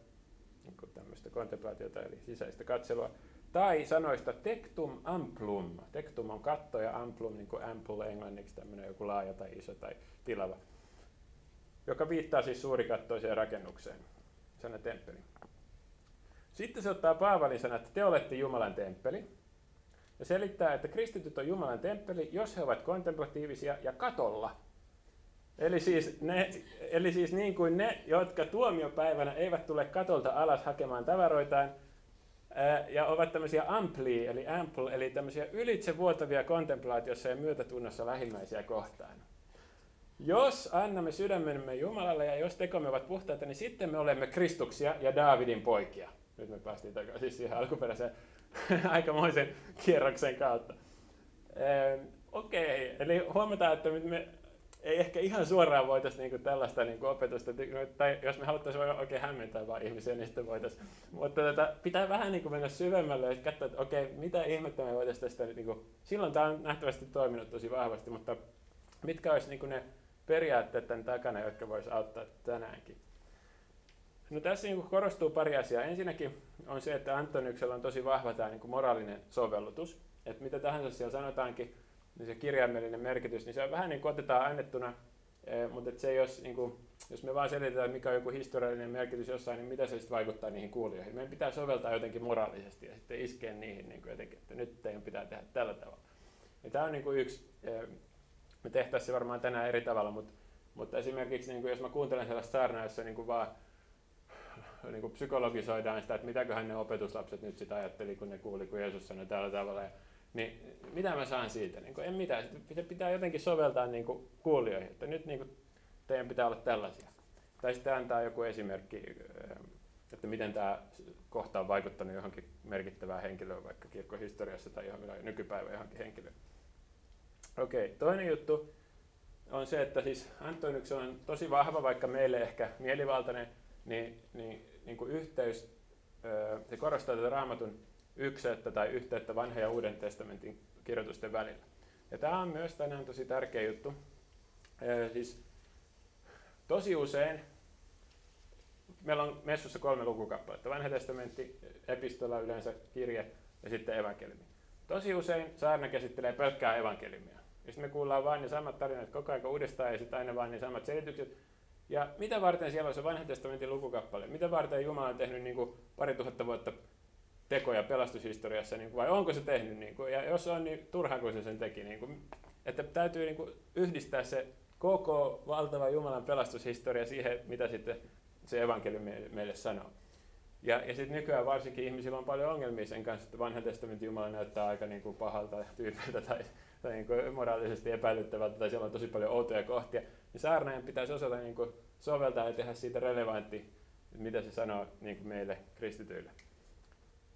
niin tämmöistä kontemplaatiota eli sisäistä katselua, tai sanoista tectum amplum. Tectum on katto ja amplum niin kuin ample englanniksi tämmöinen joku laaja tai iso tai tilava, joka viittaa siis suurikattoiseen rakennukseen. sana temppeli. Sitten se ottaa Paavalin sanat, että te olette Jumalan temppeli. Ja selittää, että kristityt on Jumalan temppeli, jos he ovat kontemplatiivisia ja katolla. Eli siis, ne, eli siis niin kuin ne, jotka tuomiopäivänä eivät tule katolta alas hakemaan tavaroitaan, ja ovat tämmöisiä ampli, eli ample, eli tämmöisiä ylitsevuotavia kontemplaatiossa ja myötätunnossa lähimmäisiä kohtaan. Jos annamme sydämemme Jumalalle ja jos tekomme ovat puhtaita, niin sitten me olemme Kristuksia ja Daavidin poikia. Nyt me päästiin takaisin siis siihen alkuperäiseen aikamoisen kierroksen kautta. Okei, okay. eli huomataan, että me ei ehkä ihan suoraan voitaisiin niinku tällaista niinku opetusta, tai jos me haluttaisiin oikein hämmentää vaan ihmisiä, niin sitten voitaisiin. Mutta tätä, pitää vähän niinku mennä syvemmälle ja katsoa, että okei, mitä ihmettä me voitaisiin tästä, niinku, silloin tämä on nähtävästi toiminut tosi vahvasti, mutta mitkä olisi niinku ne periaatteet tämän takana, jotka voisi auttaa tänäänkin. No tässä niin korostuu pari asiaa. Ensinnäkin on se, että Antoniuksella on tosi vahva tämä niin moraalinen sovellutus. Että mitä tahansa siellä sanotaankin, niin se kirjaimellinen merkitys, niin se on vähän niin kuin otetaan annettuna, eh, mutta se ei jos, niin kuin, jos me vaan selitetään, mikä on joku historiallinen merkitys jossain, niin mitä se sitten vaikuttaa niihin kuulijoihin. Meidän pitää soveltaa jotenkin moraalisesti ja sitten iskeä niihin niin kuin jotenkin, että nyt teidän pitää tehdä tällä tavalla. Ja tämä on niin kuin yksi eh, me tehtäisiin se varmaan tänään eri tavalla, mutta, mutta esimerkiksi niin kuin jos mä kuuntelen sellaista saarnaa, jossa niin kuin vaan niin kuin psykologisoidaan sitä, että mitäköhän ne opetuslapset nyt sitä ajatteli, kun ne kuuli, kun Jeesus sanoi tällä tavalla. Ja, niin mitä mä saan siitä? Niin kuin, en mitään. Se pitää jotenkin soveltaa niin kuin kuulijoihin, että nyt niin kuin, teidän pitää olla tällaisia. Tai sitten antaa joku esimerkki, että miten tämä kohta on vaikuttanut johonkin merkittävään henkilöön, vaikka kirkkohistoriassa tai johonkin nykypäivän johonkin henkilöön. Okei, toinen juttu on se, että siis Antonius on tosi vahva, vaikka meille ehkä mielivaltainen, niin, niin, niin kuin yhteys, se korostaa tätä raamatun ykseyttä tai yhteyttä vanhan ja uuden testamentin kirjoitusten välillä. Ja tämä on myös tänään tosi tärkeä juttu. Siis tosi usein meillä on messussa kolme lukukappaletta. Vanha testamentti, epistola yleensä, kirje ja sitten evankeliumi. Tosi usein saarna käsittelee pelkkää evankeliumia. Ja sitten me kuullaan vain ne samat tarinat koko ajan uudestaan ja sitten aina vain ne samat selitykset. Ja mitä varten siellä on se vanhan testamentin lukukappale? Mitä varten Jumala on tehnyt niin kuin pari tuhatta vuotta tekoja pelastushistoriassa, niin kuin, vai onko se tehnyt? Niin kuin, ja jos on, niin turhaan kuin se sen teki. Niin kuin, että täytyy niin kuin, yhdistää se koko valtava Jumalan pelastushistoria siihen, mitä sitten se evankeliumi meille sanoo. Ja, ja sitten nykyään varsinkin ihmisillä on paljon ongelmia sen kanssa, että vanhan testamentin Jumala näyttää aika niin kuin pahalta tyypiltä tai tai niin kuin moraalisesti epäilyttävältä tai siellä on tosi paljon outoja kohtia, niin saarnaajan pitäisi osata niin kuin soveltaa ja tehdä siitä relevantti, mitä se sanoo niin kuin meille kristityille.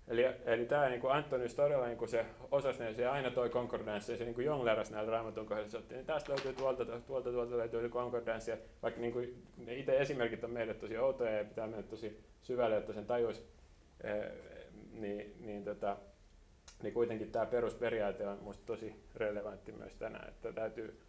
Eli, eli tämä niin kuin Antonius todella niin kuin se osasi ne, se aina toi konkordanssi se niin kuin jonglerasi näillä raamatun kohdalla, että niin tästä löytyy tuolta, tuolta, tuolta löytyy konkordanssi, vaikka niin kuin, ne itse esimerkit on meille tosi outoja ja pitää mennä tosi syvälle, että sen tajuisi, eh, niin, niin tota, niin kuitenkin tämä perusperiaate on minusta tosi relevantti myös tänään, että täytyy,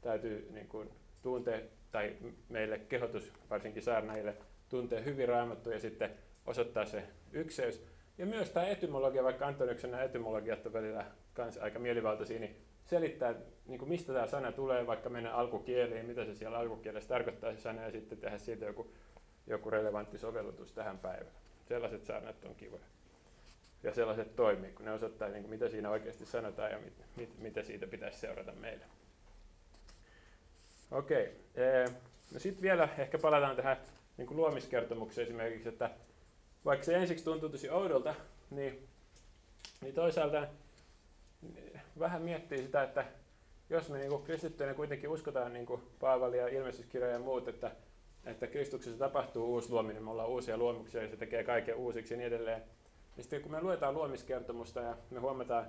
täytyy niin kuin tuntea, tai meille kehotus varsinkin saarnaille, tuntea hyvin raamattu ja sitten osoittaa se ykseys. Ja myös tämä etymologia, vaikka Antoniuksen nämä etymologiat on välillä kans aika mielivaltaisia, niin selittää, niin kuin mistä tämä sana tulee, vaikka mennä alkukieliin, mitä se siellä alkukielessä tarkoittaa se sana, ja sitten tehdä siitä joku, joku relevantti sovellutus tähän päivään. Sellaiset sanat on kivoja ja sellaiset toimii, kun ne osoittaa, niin kuin, mitä siinä oikeasti sanotaan ja mit, mit, mitä siitä pitäisi seurata meille. Okei, okay. no sitten vielä ehkä palataan tähän niin kuin luomiskertomukseen esimerkiksi, että vaikka se ensiksi tuntuu tosi oudolta, niin, niin toisaalta vähän miettii sitä, että jos me niin kristittyinä kuitenkin uskotaan niin kuin Paavali ja ilmestyskirja ja muut, että, että Kristuksessa tapahtuu uusi luominen, me ollaan uusia luomuksia ja se tekee kaiken uusiksi ja niin edelleen, niin sitten kun me luetaan luomiskertomusta ja me huomataan,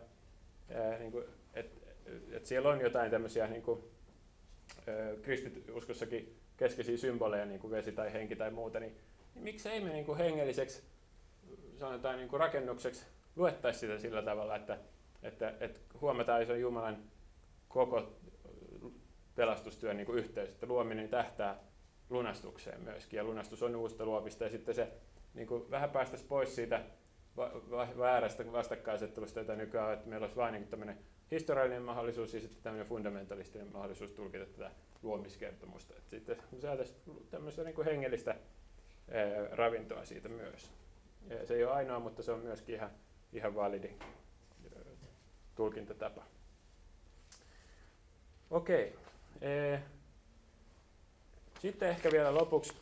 niin että et siellä on jotain tämmöisiä niin kuin, kristityskossakin keskeisiä symboleja, niin kuin vesi tai henki tai muuta, niin, niin miksi ei me niin kuin hengelliseksi sanotaan niin kuin rakennukseksi luettaisi sitä sillä tavalla, että, että, että huomataan iso Jumalan koko pelastustyön niin kuin yhteys, että luominen tähtää lunastukseen myöskin, ja lunastus on uusta luomista, ja sitten se niin kuin vähän päästäisiin pois siitä väärästä vastakkainasettelusta, jota nykyään että meillä olisi vain niin tämmöinen historiallinen mahdollisuus ja sitten tämmöinen fundamentalistinen mahdollisuus tulkita tätä luomiskertomusta. Että sitten saataisiin tämmöistä niin hengellistä ravintoa siitä myös. Ja se ei ole ainoa, mutta se on myöskin ihan, ihan validi ää, tulkintatapa. Okei. Sitten ehkä vielä lopuksi,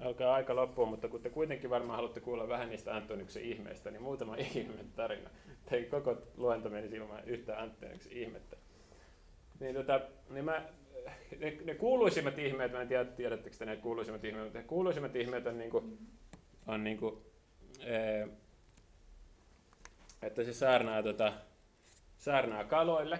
alkaa aika loppua, mutta kun te kuitenkin varmaan haluatte kuulla vähän niistä Antoniksen ihmeistä, niin muutama ihme tarina. Ei koko luento menisi ilman yhtä Antoniksen ihmettä. Niin, tota, niin mä, ne, ne, kuuluisimmat ihmeet, mä en tiedä, tiedättekö te ne kuuluisimmat ihmeet, mutta ne kuuluisimmat ihmeet on, niinku, on niinku, ee, että se saarnaa, tota, saarnaa kaloille,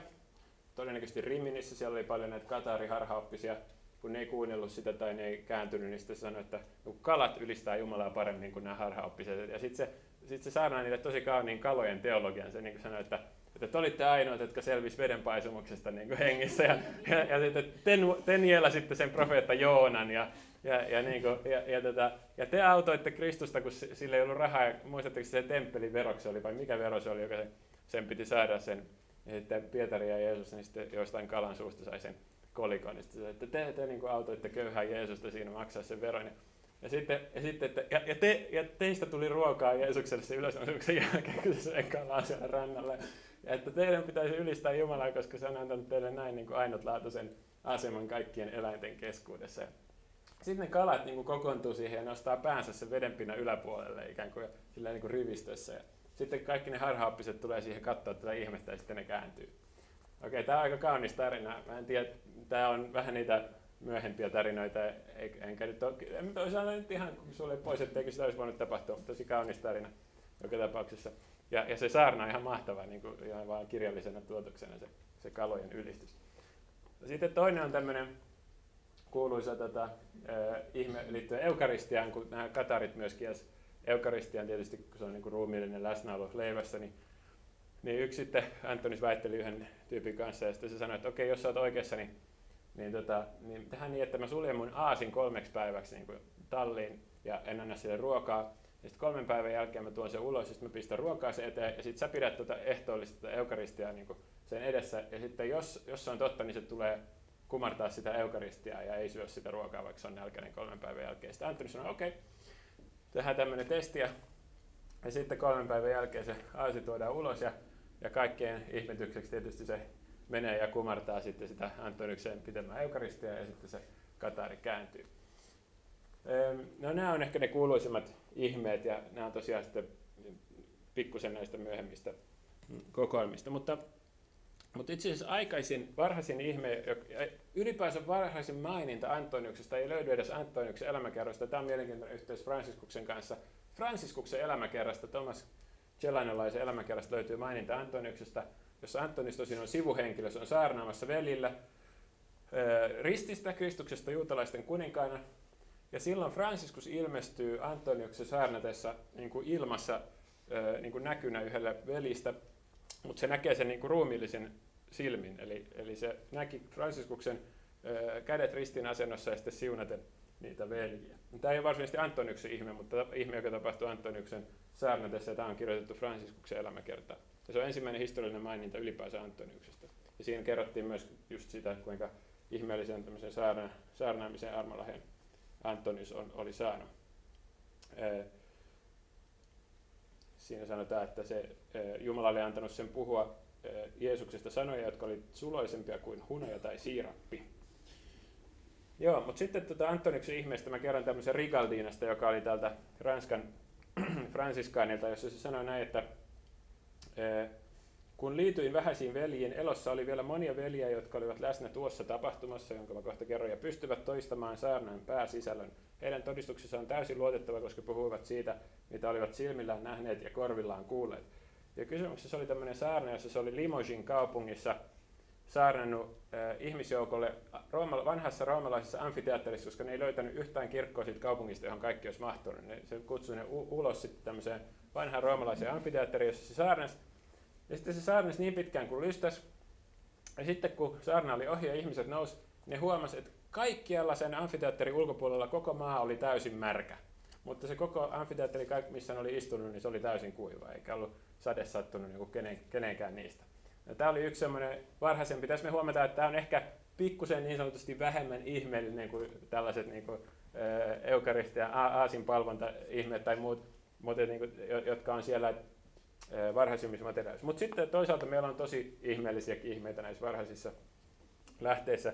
todennäköisesti Riminissä, siellä oli paljon näitä Katari-harhaoppisia, kun ne ei kuunnellut sitä tai ne ei kääntynyt, niin sitten sanoi, että kalat ylistää Jumalaa paremmin kuin nämä harhaoppiset. Ja sitten se, sit se saarnaa niille tosi kauniin kalojen teologian. Se niin sanoi, että, että te olitte ainoat, jotka selvisi vedenpaisumuksesta niin kuin hengissä. Ja, ja, ja sitten te, te niellä sitten sen profeetta Joonan ja, ja, ja, niin kuin, ja, ja, tota, ja te autoitte Kristusta, kun sillä ei ollut rahaa. Muistatteko se temppelin vero se oli vai mikä vero se oli, joka sen piti saada sen ja sitten Pietari ja Jeesus niin sitten jostain kalan suusta sai sen kolikon. Sitten että te, te niin kuin autoitte köyhää Jeesusta siinä maksaa sen veron. Ja sitten, ja, sitten että, ja, ja, te, ja teistä tuli ruokaa Jeesukselle se ylösnousemuksen jälkeen, kun se söi kalaa siellä rannalla. Että teidän pitäisi ylistää Jumalaa, koska se on antanut teille näin niin kuin ainutlaatuisen aseman kaikkien eläinten keskuudessa. Sitten ne kalat niin kuin kokoontuu siihen ja nostaa päänsä sen vedenpinnan yläpuolelle ikään kuin, sillä niin kuin rivistössä. Ja sitten kaikki ne harhaoppiset tulee siihen katsoa tätä ihmettä ja sitten ne kääntyy. Okei, tämä on aika kaunis tarina. Mä en tiedä, tämä on vähän niitä myöhempiä tarinoita, enkä nyt ole, en toisaalta nyt ihan sulle pois, etteikö sitä olisi voinut tapahtua, mutta tosi kaunis tarina joka tapauksessa. Ja, ja se saarna on ihan mahtava, niin kuin ihan vaan kirjallisena tuotoksena se, se kalojen ylistys. Sitten toinen on tämmöinen kuuluisa tota, äh, ihme liittyen eukaristiaan, kun nämä katarit myöskin eukaristiaan tietysti, kun se on niin kuin ruumiillinen läsnäolo leivässä, niin, niin yksi sitten Antonis väitteli yhden tyypin kanssa ja sitten se sanoi, että okei, jos sä oot oikeassa, niin, niin, tota, niin tehdään niin, että mä suljen mun aasin kolmeksi päiväksi niin kuin talliin ja en anna sille ruokaa. Sitten kolmen päivän jälkeen mä tuon sen ulos sitten mä pistän ruokaa sen eteen ja sitten sä pidät tuota ehtoollista tuota eukaristiaa niin sen edessä. Ja sitten jos, jos se on totta, niin se tulee kumartaa sitä eukaristiaa ja ei syö sitä ruokaa, vaikka se on nälkäinen kolmen päivän jälkeen. Sitten Antoni sanoi, okei, okay, tehdään tämmöinen testi ja, ja sitten kolmen päivän jälkeen se aasi tuodaan ulos ja, ja kaikkien ihmetykseksi tietysti se menee ja kumartaa sitten sitä Antonikseen pitemään eukaristia ja sitten se Katari kääntyy. No nämä on ehkä ne kuuluisimmat ihmeet ja nämä on tosiaan sitten pikkusen näistä myöhemmistä kokoelmista, mutta mutta itse asiassa aikaisin, varhaisin ihme, ylipäänsä varhaisin maininta Antoniuksesta ei löydy edes Antoniuksen elämäkerrasta. Tämä on mielenkiintoinen yhteys Franciskuksen kanssa. Franciskuksen elämäkerrasta, Thomas Celanolaisen elämäkerrasta löytyy maininta Antoniuksesta, jossa Antonis tosin on sivuhenkilö, se on saarnaamassa velillä rististä Kristuksesta juutalaisten kuninkaana. Ja silloin Franciscus ilmestyy Antoniuksen saarnatessa niin kuin ilmassa niin kuin näkynä yhdelle velistä, mutta se näkee sen niin kuin ruumiillisen silmin. Eli, eli se näki Franciskuksen ö, kädet ristin asennossa ja sitten siunaten niitä veljiä. Tämä ei ole varsinaisesti Antoniuksen ihme, mutta ihme, joka tapahtui Antoniuksen saarnatessa, tämä on kirjoitettu Franciskuksen elämäkertaan. Ja se on ensimmäinen historiallinen maininta ylipäänsä Antoniuksesta. Ja siinä kerrottiin myös just sitä, kuinka ihmeellisen tämmöisen saarna, saarnaamisen Armalahen Antonius on, oli saanut. Siinä sanotaan, että se Jumala oli antanut sen puhua Jeesuksesta sanoja, jotka olivat suloisempia kuin hunaja tai siirappi. Joo, mutta sitten tuota Antoniksen ihmeestä mä kerron tämmöisen Rigaldinasta, joka oli täältä Ranskan Fransiskaanilta, jossa se sanoi näin, että kun liityin vähäisiin veljiin, elossa oli vielä monia veljiä, jotka olivat läsnä tuossa tapahtumassa, jonka mä kohta kerron, ja pystyvät toistamaan saarnan pääsisällön. Heidän todistuksessa on täysin luotettava, koska puhuivat siitä, mitä olivat silmillään nähneet ja korvillaan kuulleet. Ja kysymyksessä oli tämmöinen saarna, jossa se oli Limousin kaupungissa saarnannut äh, ihmisjoukolle vanhassa roomalaisessa amfiteatterissa, koska ne ei löytänyt yhtään kirkkoa siitä kaupungista, johon kaikki olisi mahtunut. Ne, se kutsui ne ulos sitten tämmöiseen vanhaan roomalaiseen amfiteatteriin, jossa se saarnasi. Ja sitten se saarnasi niin pitkään kuin lystäs. Ja sitten kun saarna oli ohi ja ihmiset nousi, ne huomasi, että kaikkialla sen amfiteatterin ulkopuolella koko maa oli täysin märkä. Mutta se koko amfiteatteri, missä ne oli istunut, niin se oli täysin kuiva, eikä ollut sade sattunut niin kenen, kenenkään niistä. Ja tämä oli yksi semmoinen varhaisempi. Tässä me huomataan, että tämä on ehkä pikkusen niin sanotusti vähemmän ihmeellinen kuin tällaiset niin kuin, eukaristia, aasin palvonta, ihme tai muut, muut niin kuin, jotka on siellä varhaisimmissa materiaaleissa. Mutta sitten toisaalta meillä on tosi ihmeellisiäkin ihmeitä näissä varhaisissa lähteissä.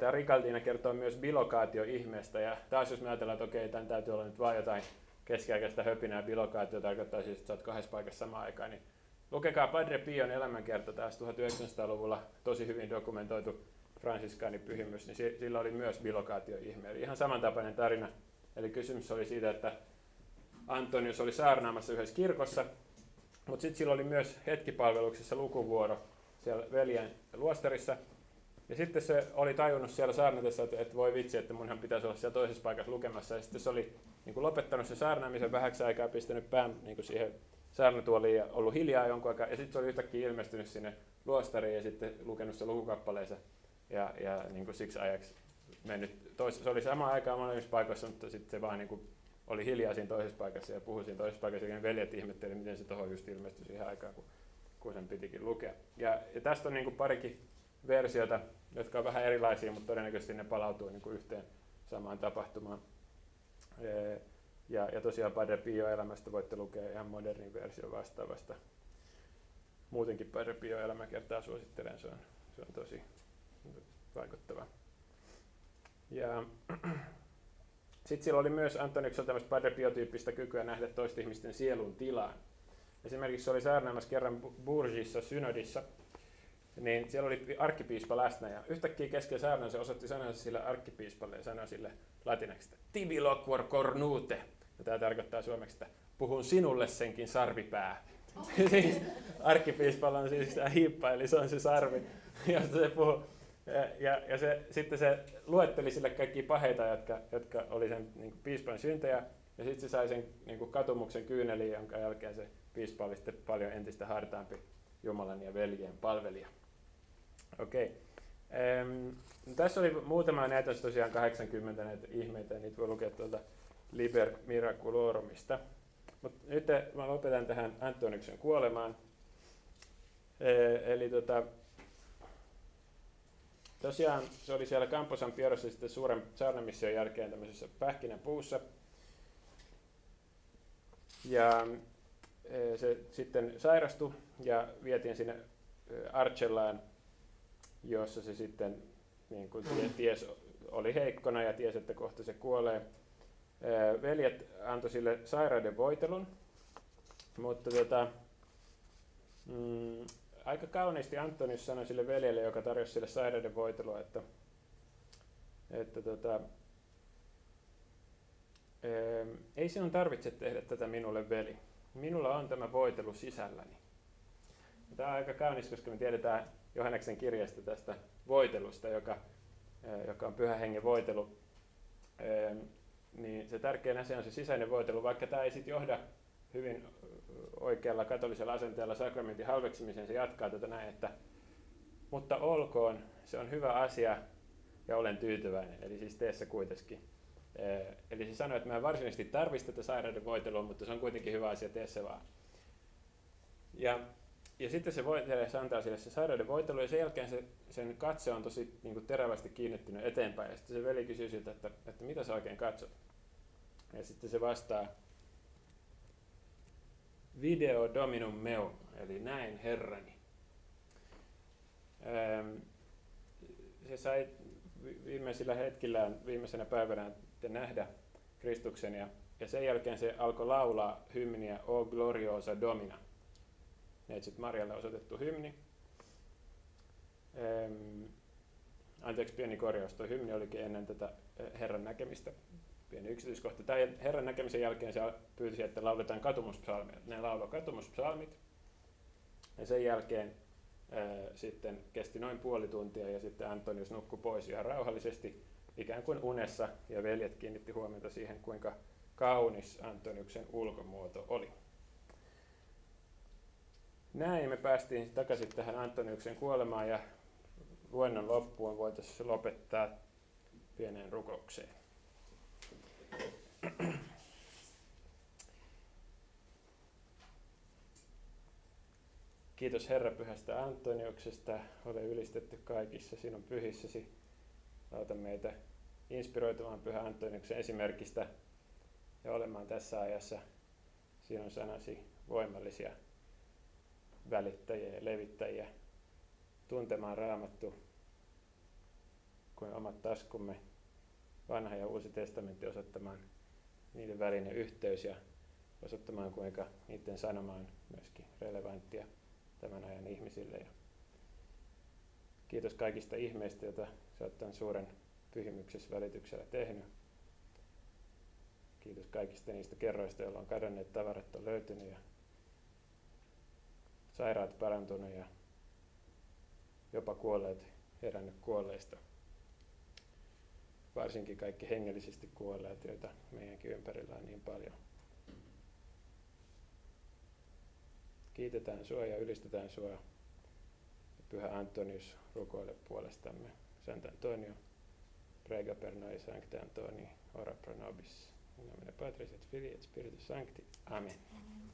Tämä Rikaldiina kertoo myös bilokaatio-ihmeestä, ja taas jos me ajatellaan, että okei, tämän täytyy olla nyt vain jotain keskiaikaista höpinää, bilokaatio tarkoittaa siis, että sä oot kahdessa paikassa samaan aikaan, niin lukekaa Padre Pion elämänkerta taas 1900-luvulla, tosi hyvin dokumentoitu fransiskaanipyhimys, niin sillä oli myös bilokaatio-ihme. Eli ihan samantapainen tarina. Eli kysymys oli siitä, että Antonius oli saarnaamassa yhdessä kirkossa, mutta sitten sillä oli myös hetkipalveluksessa lukuvuoro siellä veljen luostarissa. Ja sitten se oli tajunnut siellä saarnatessa, että, että voi vitsi, että munhan pitäisi olla siellä toisessa paikassa lukemassa. Ja sitten se oli niin kuin lopettanut se saarnaamisen vähäksi aikaa, pistänyt pään niin kuin siihen saarnatuoliin ja ollut hiljaa jonkun aikaa. Ja sitten se oli yhtäkkiä ilmestynyt sinne luostariin ja sitten lukenut se lukukappaleensa. Ja, ja niin kuin siksi ajaksi mennyt. Tois, se oli sama aikaa molemmissa paikoissa, mutta sitten se vaan niin kuin oli hiljaa siinä toisessa paikassa ja puhui siinä toisessa paikassa, ja veljet ihmetteli, miten se tuohon just ilmestyi siihen aikaan, kun, kun sen pitikin lukea. Ja, ja tästä on niin kuin parikin versiota, jotka on vähän erilaisia, mutta todennäköisesti ne palautuu niin kuin yhteen samaan tapahtumaan. Ja, ja tosiaan Padre Pio elämästä voitte lukea ihan modernin versio vastaavasta. Muutenkin Padre Pio elämäkertaa suosittelen, se on, se on tosi vaikuttava. Ja sitten sillä oli myös Antoniuksella tämmöistä padrebiotyyppistä kykyä nähdä toisten ihmisten sielun tilaan. Esimerkiksi se oli saarnaamassa kerran Bourgissa synodissa, niin siellä oli arkkipiispa läsnä ja yhtäkkiä kesken saarnan se osoitti sanansa sille arkkipiispalle ja sanoi sille latinaksi, että tibi loquor cornute. Ja tämä tarkoittaa suomeksi, että puhun sinulle senkin sarvipää. Oh. siis arkkipiispalla on siis tämä hiippa, eli se on se sarvi, josta se puhuu. Ja, ja, ja se, sitten se luetteli sille kaikki paheita, jotka, jotka oli sen niin kuin piispan syntejä, ja sitten se sai sen niin kuin katumuksen kyyneliin, jonka jälkeen se piispa oli sitten paljon entistä hartaampi Jumalan ja veljen palvelija. Okei. Ähm, tässä oli muutama näitä, tosiaan 80 näitä ihmeitä, ja niitä voi lukea tuolta Liber Miraculorumista. Mutta nyt mä lopetan tähän Antoniuksen kuolemaan. Eli tota, Tosiaan se oli siellä Camposan Pierossa sitten suuren saarnamission jälkeen tämmöisessä pähkinänpuussa. Ja e, se sitten sairastui ja vietiin sinne e, Arcellaan, jossa se sitten niin kuin ties, oli heikkona ja tiesi, että kohta se kuolee. E, veljet antoi sille sairauden voitelun, mutta tota, mm, aika kauniisti Antonius sanoi sille veljelle, joka tarjosi sille sairauden voitelua, että, että tota, ei sinun tarvitse tehdä tätä minulle veli. Minulla on tämä voitelu sisälläni. Tämä on aika kaunis, koska me tiedetään Johanneksen kirjasta tästä voitelusta, joka, joka on pyhä hengen voitelu. Niin se tärkein asia on se sisäinen voitelu, vaikka tämä ei sitten johda hyvin oikealla katolisella asenteella sakramentin halveksimiseen, se jatkaa tätä näin, että mutta olkoon, se on hyvä asia ja olen tyytyväinen, eli siis tee se kuitenkin. Eli se sanoi, että mä en varsinaisesti tarvitse tätä sairauden voitelua, mutta se on kuitenkin hyvä asia, tee se vaan. Ja, ja sitten se, voitelee, se antaa sille se sairauden voitelu ja sen jälkeen se, sen katse on tosi niin kuin terävästi kiinnittynyt eteenpäin. Ja sitten se veli kysyy siltä, että, että mitä sä oikein katsot. Ja sitten se vastaa, Video dominum meum, eli näin herrani. Se sai viimeisillä hetkillään, viimeisenä päivänä nähdä Kristuksen ja, ja sen jälkeen se alkoi laulaa hymniä O gloriosa domina. Neitsyt Marjalle osoitettu hymni. anteeksi, pieni korjaus. Tuo hymni olikin ennen tätä Herran näkemistä pieni yksityiskohta. Tämän Herran näkemisen jälkeen se pyysi, että lauletaan katumuspsalmia. Ne lauloi katumuspsalmit. Ja sen jälkeen ää, sitten kesti noin puoli tuntia ja sitten Antonius nukkui pois ihan rauhallisesti ikään kuin unessa ja veljet kiinnitti huomiota siihen, kuinka kaunis Antoniuksen ulkomuoto oli. Näin me päästiin takaisin tähän Antoniuksen kuolemaan ja luennon loppuun voitaisiin lopettaa pieneen rukoukseen. Kiitos Herra pyhästä Antoniuksesta. Ole ylistetty kaikissa sinun pyhissäsi. Auta meitä inspiroitumaan Pyhä Antoniuksen esimerkistä ja olemaan tässä ajassa sinun sanasi voimallisia välittäjiä ja levittäjiä, tuntemaan raamattu kuin omat taskumme, vanha ja uusi testamentti osoittamaan niiden välinen yhteys ja osoittamaan kuinka niiden sanoma on myöskin relevanttia tämän ajan ihmisille. Ja kiitos kaikista ihmeistä, joita oot tämän suuren pyhimyksessä välityksellä tehnyt. Kiitos kaikista niistä kerroista, joilla on kadonneet tavarat on löytynyt ja sairaat parantunut ja jopa kuolleet herännyt kuolleista. Varsinkin kaikki hengellisesti kuolleet, joita meidänkin ympärillä on niin paljon. Kiitetään sua ja ylistetään sua. Pyhä Antonius rukoile puolestamme. Sant Antonio, prega per noi Sancte Antoni, ora pro nobis. In nomine Patris et Filii et Spiritus Sancti. Amen. Amen.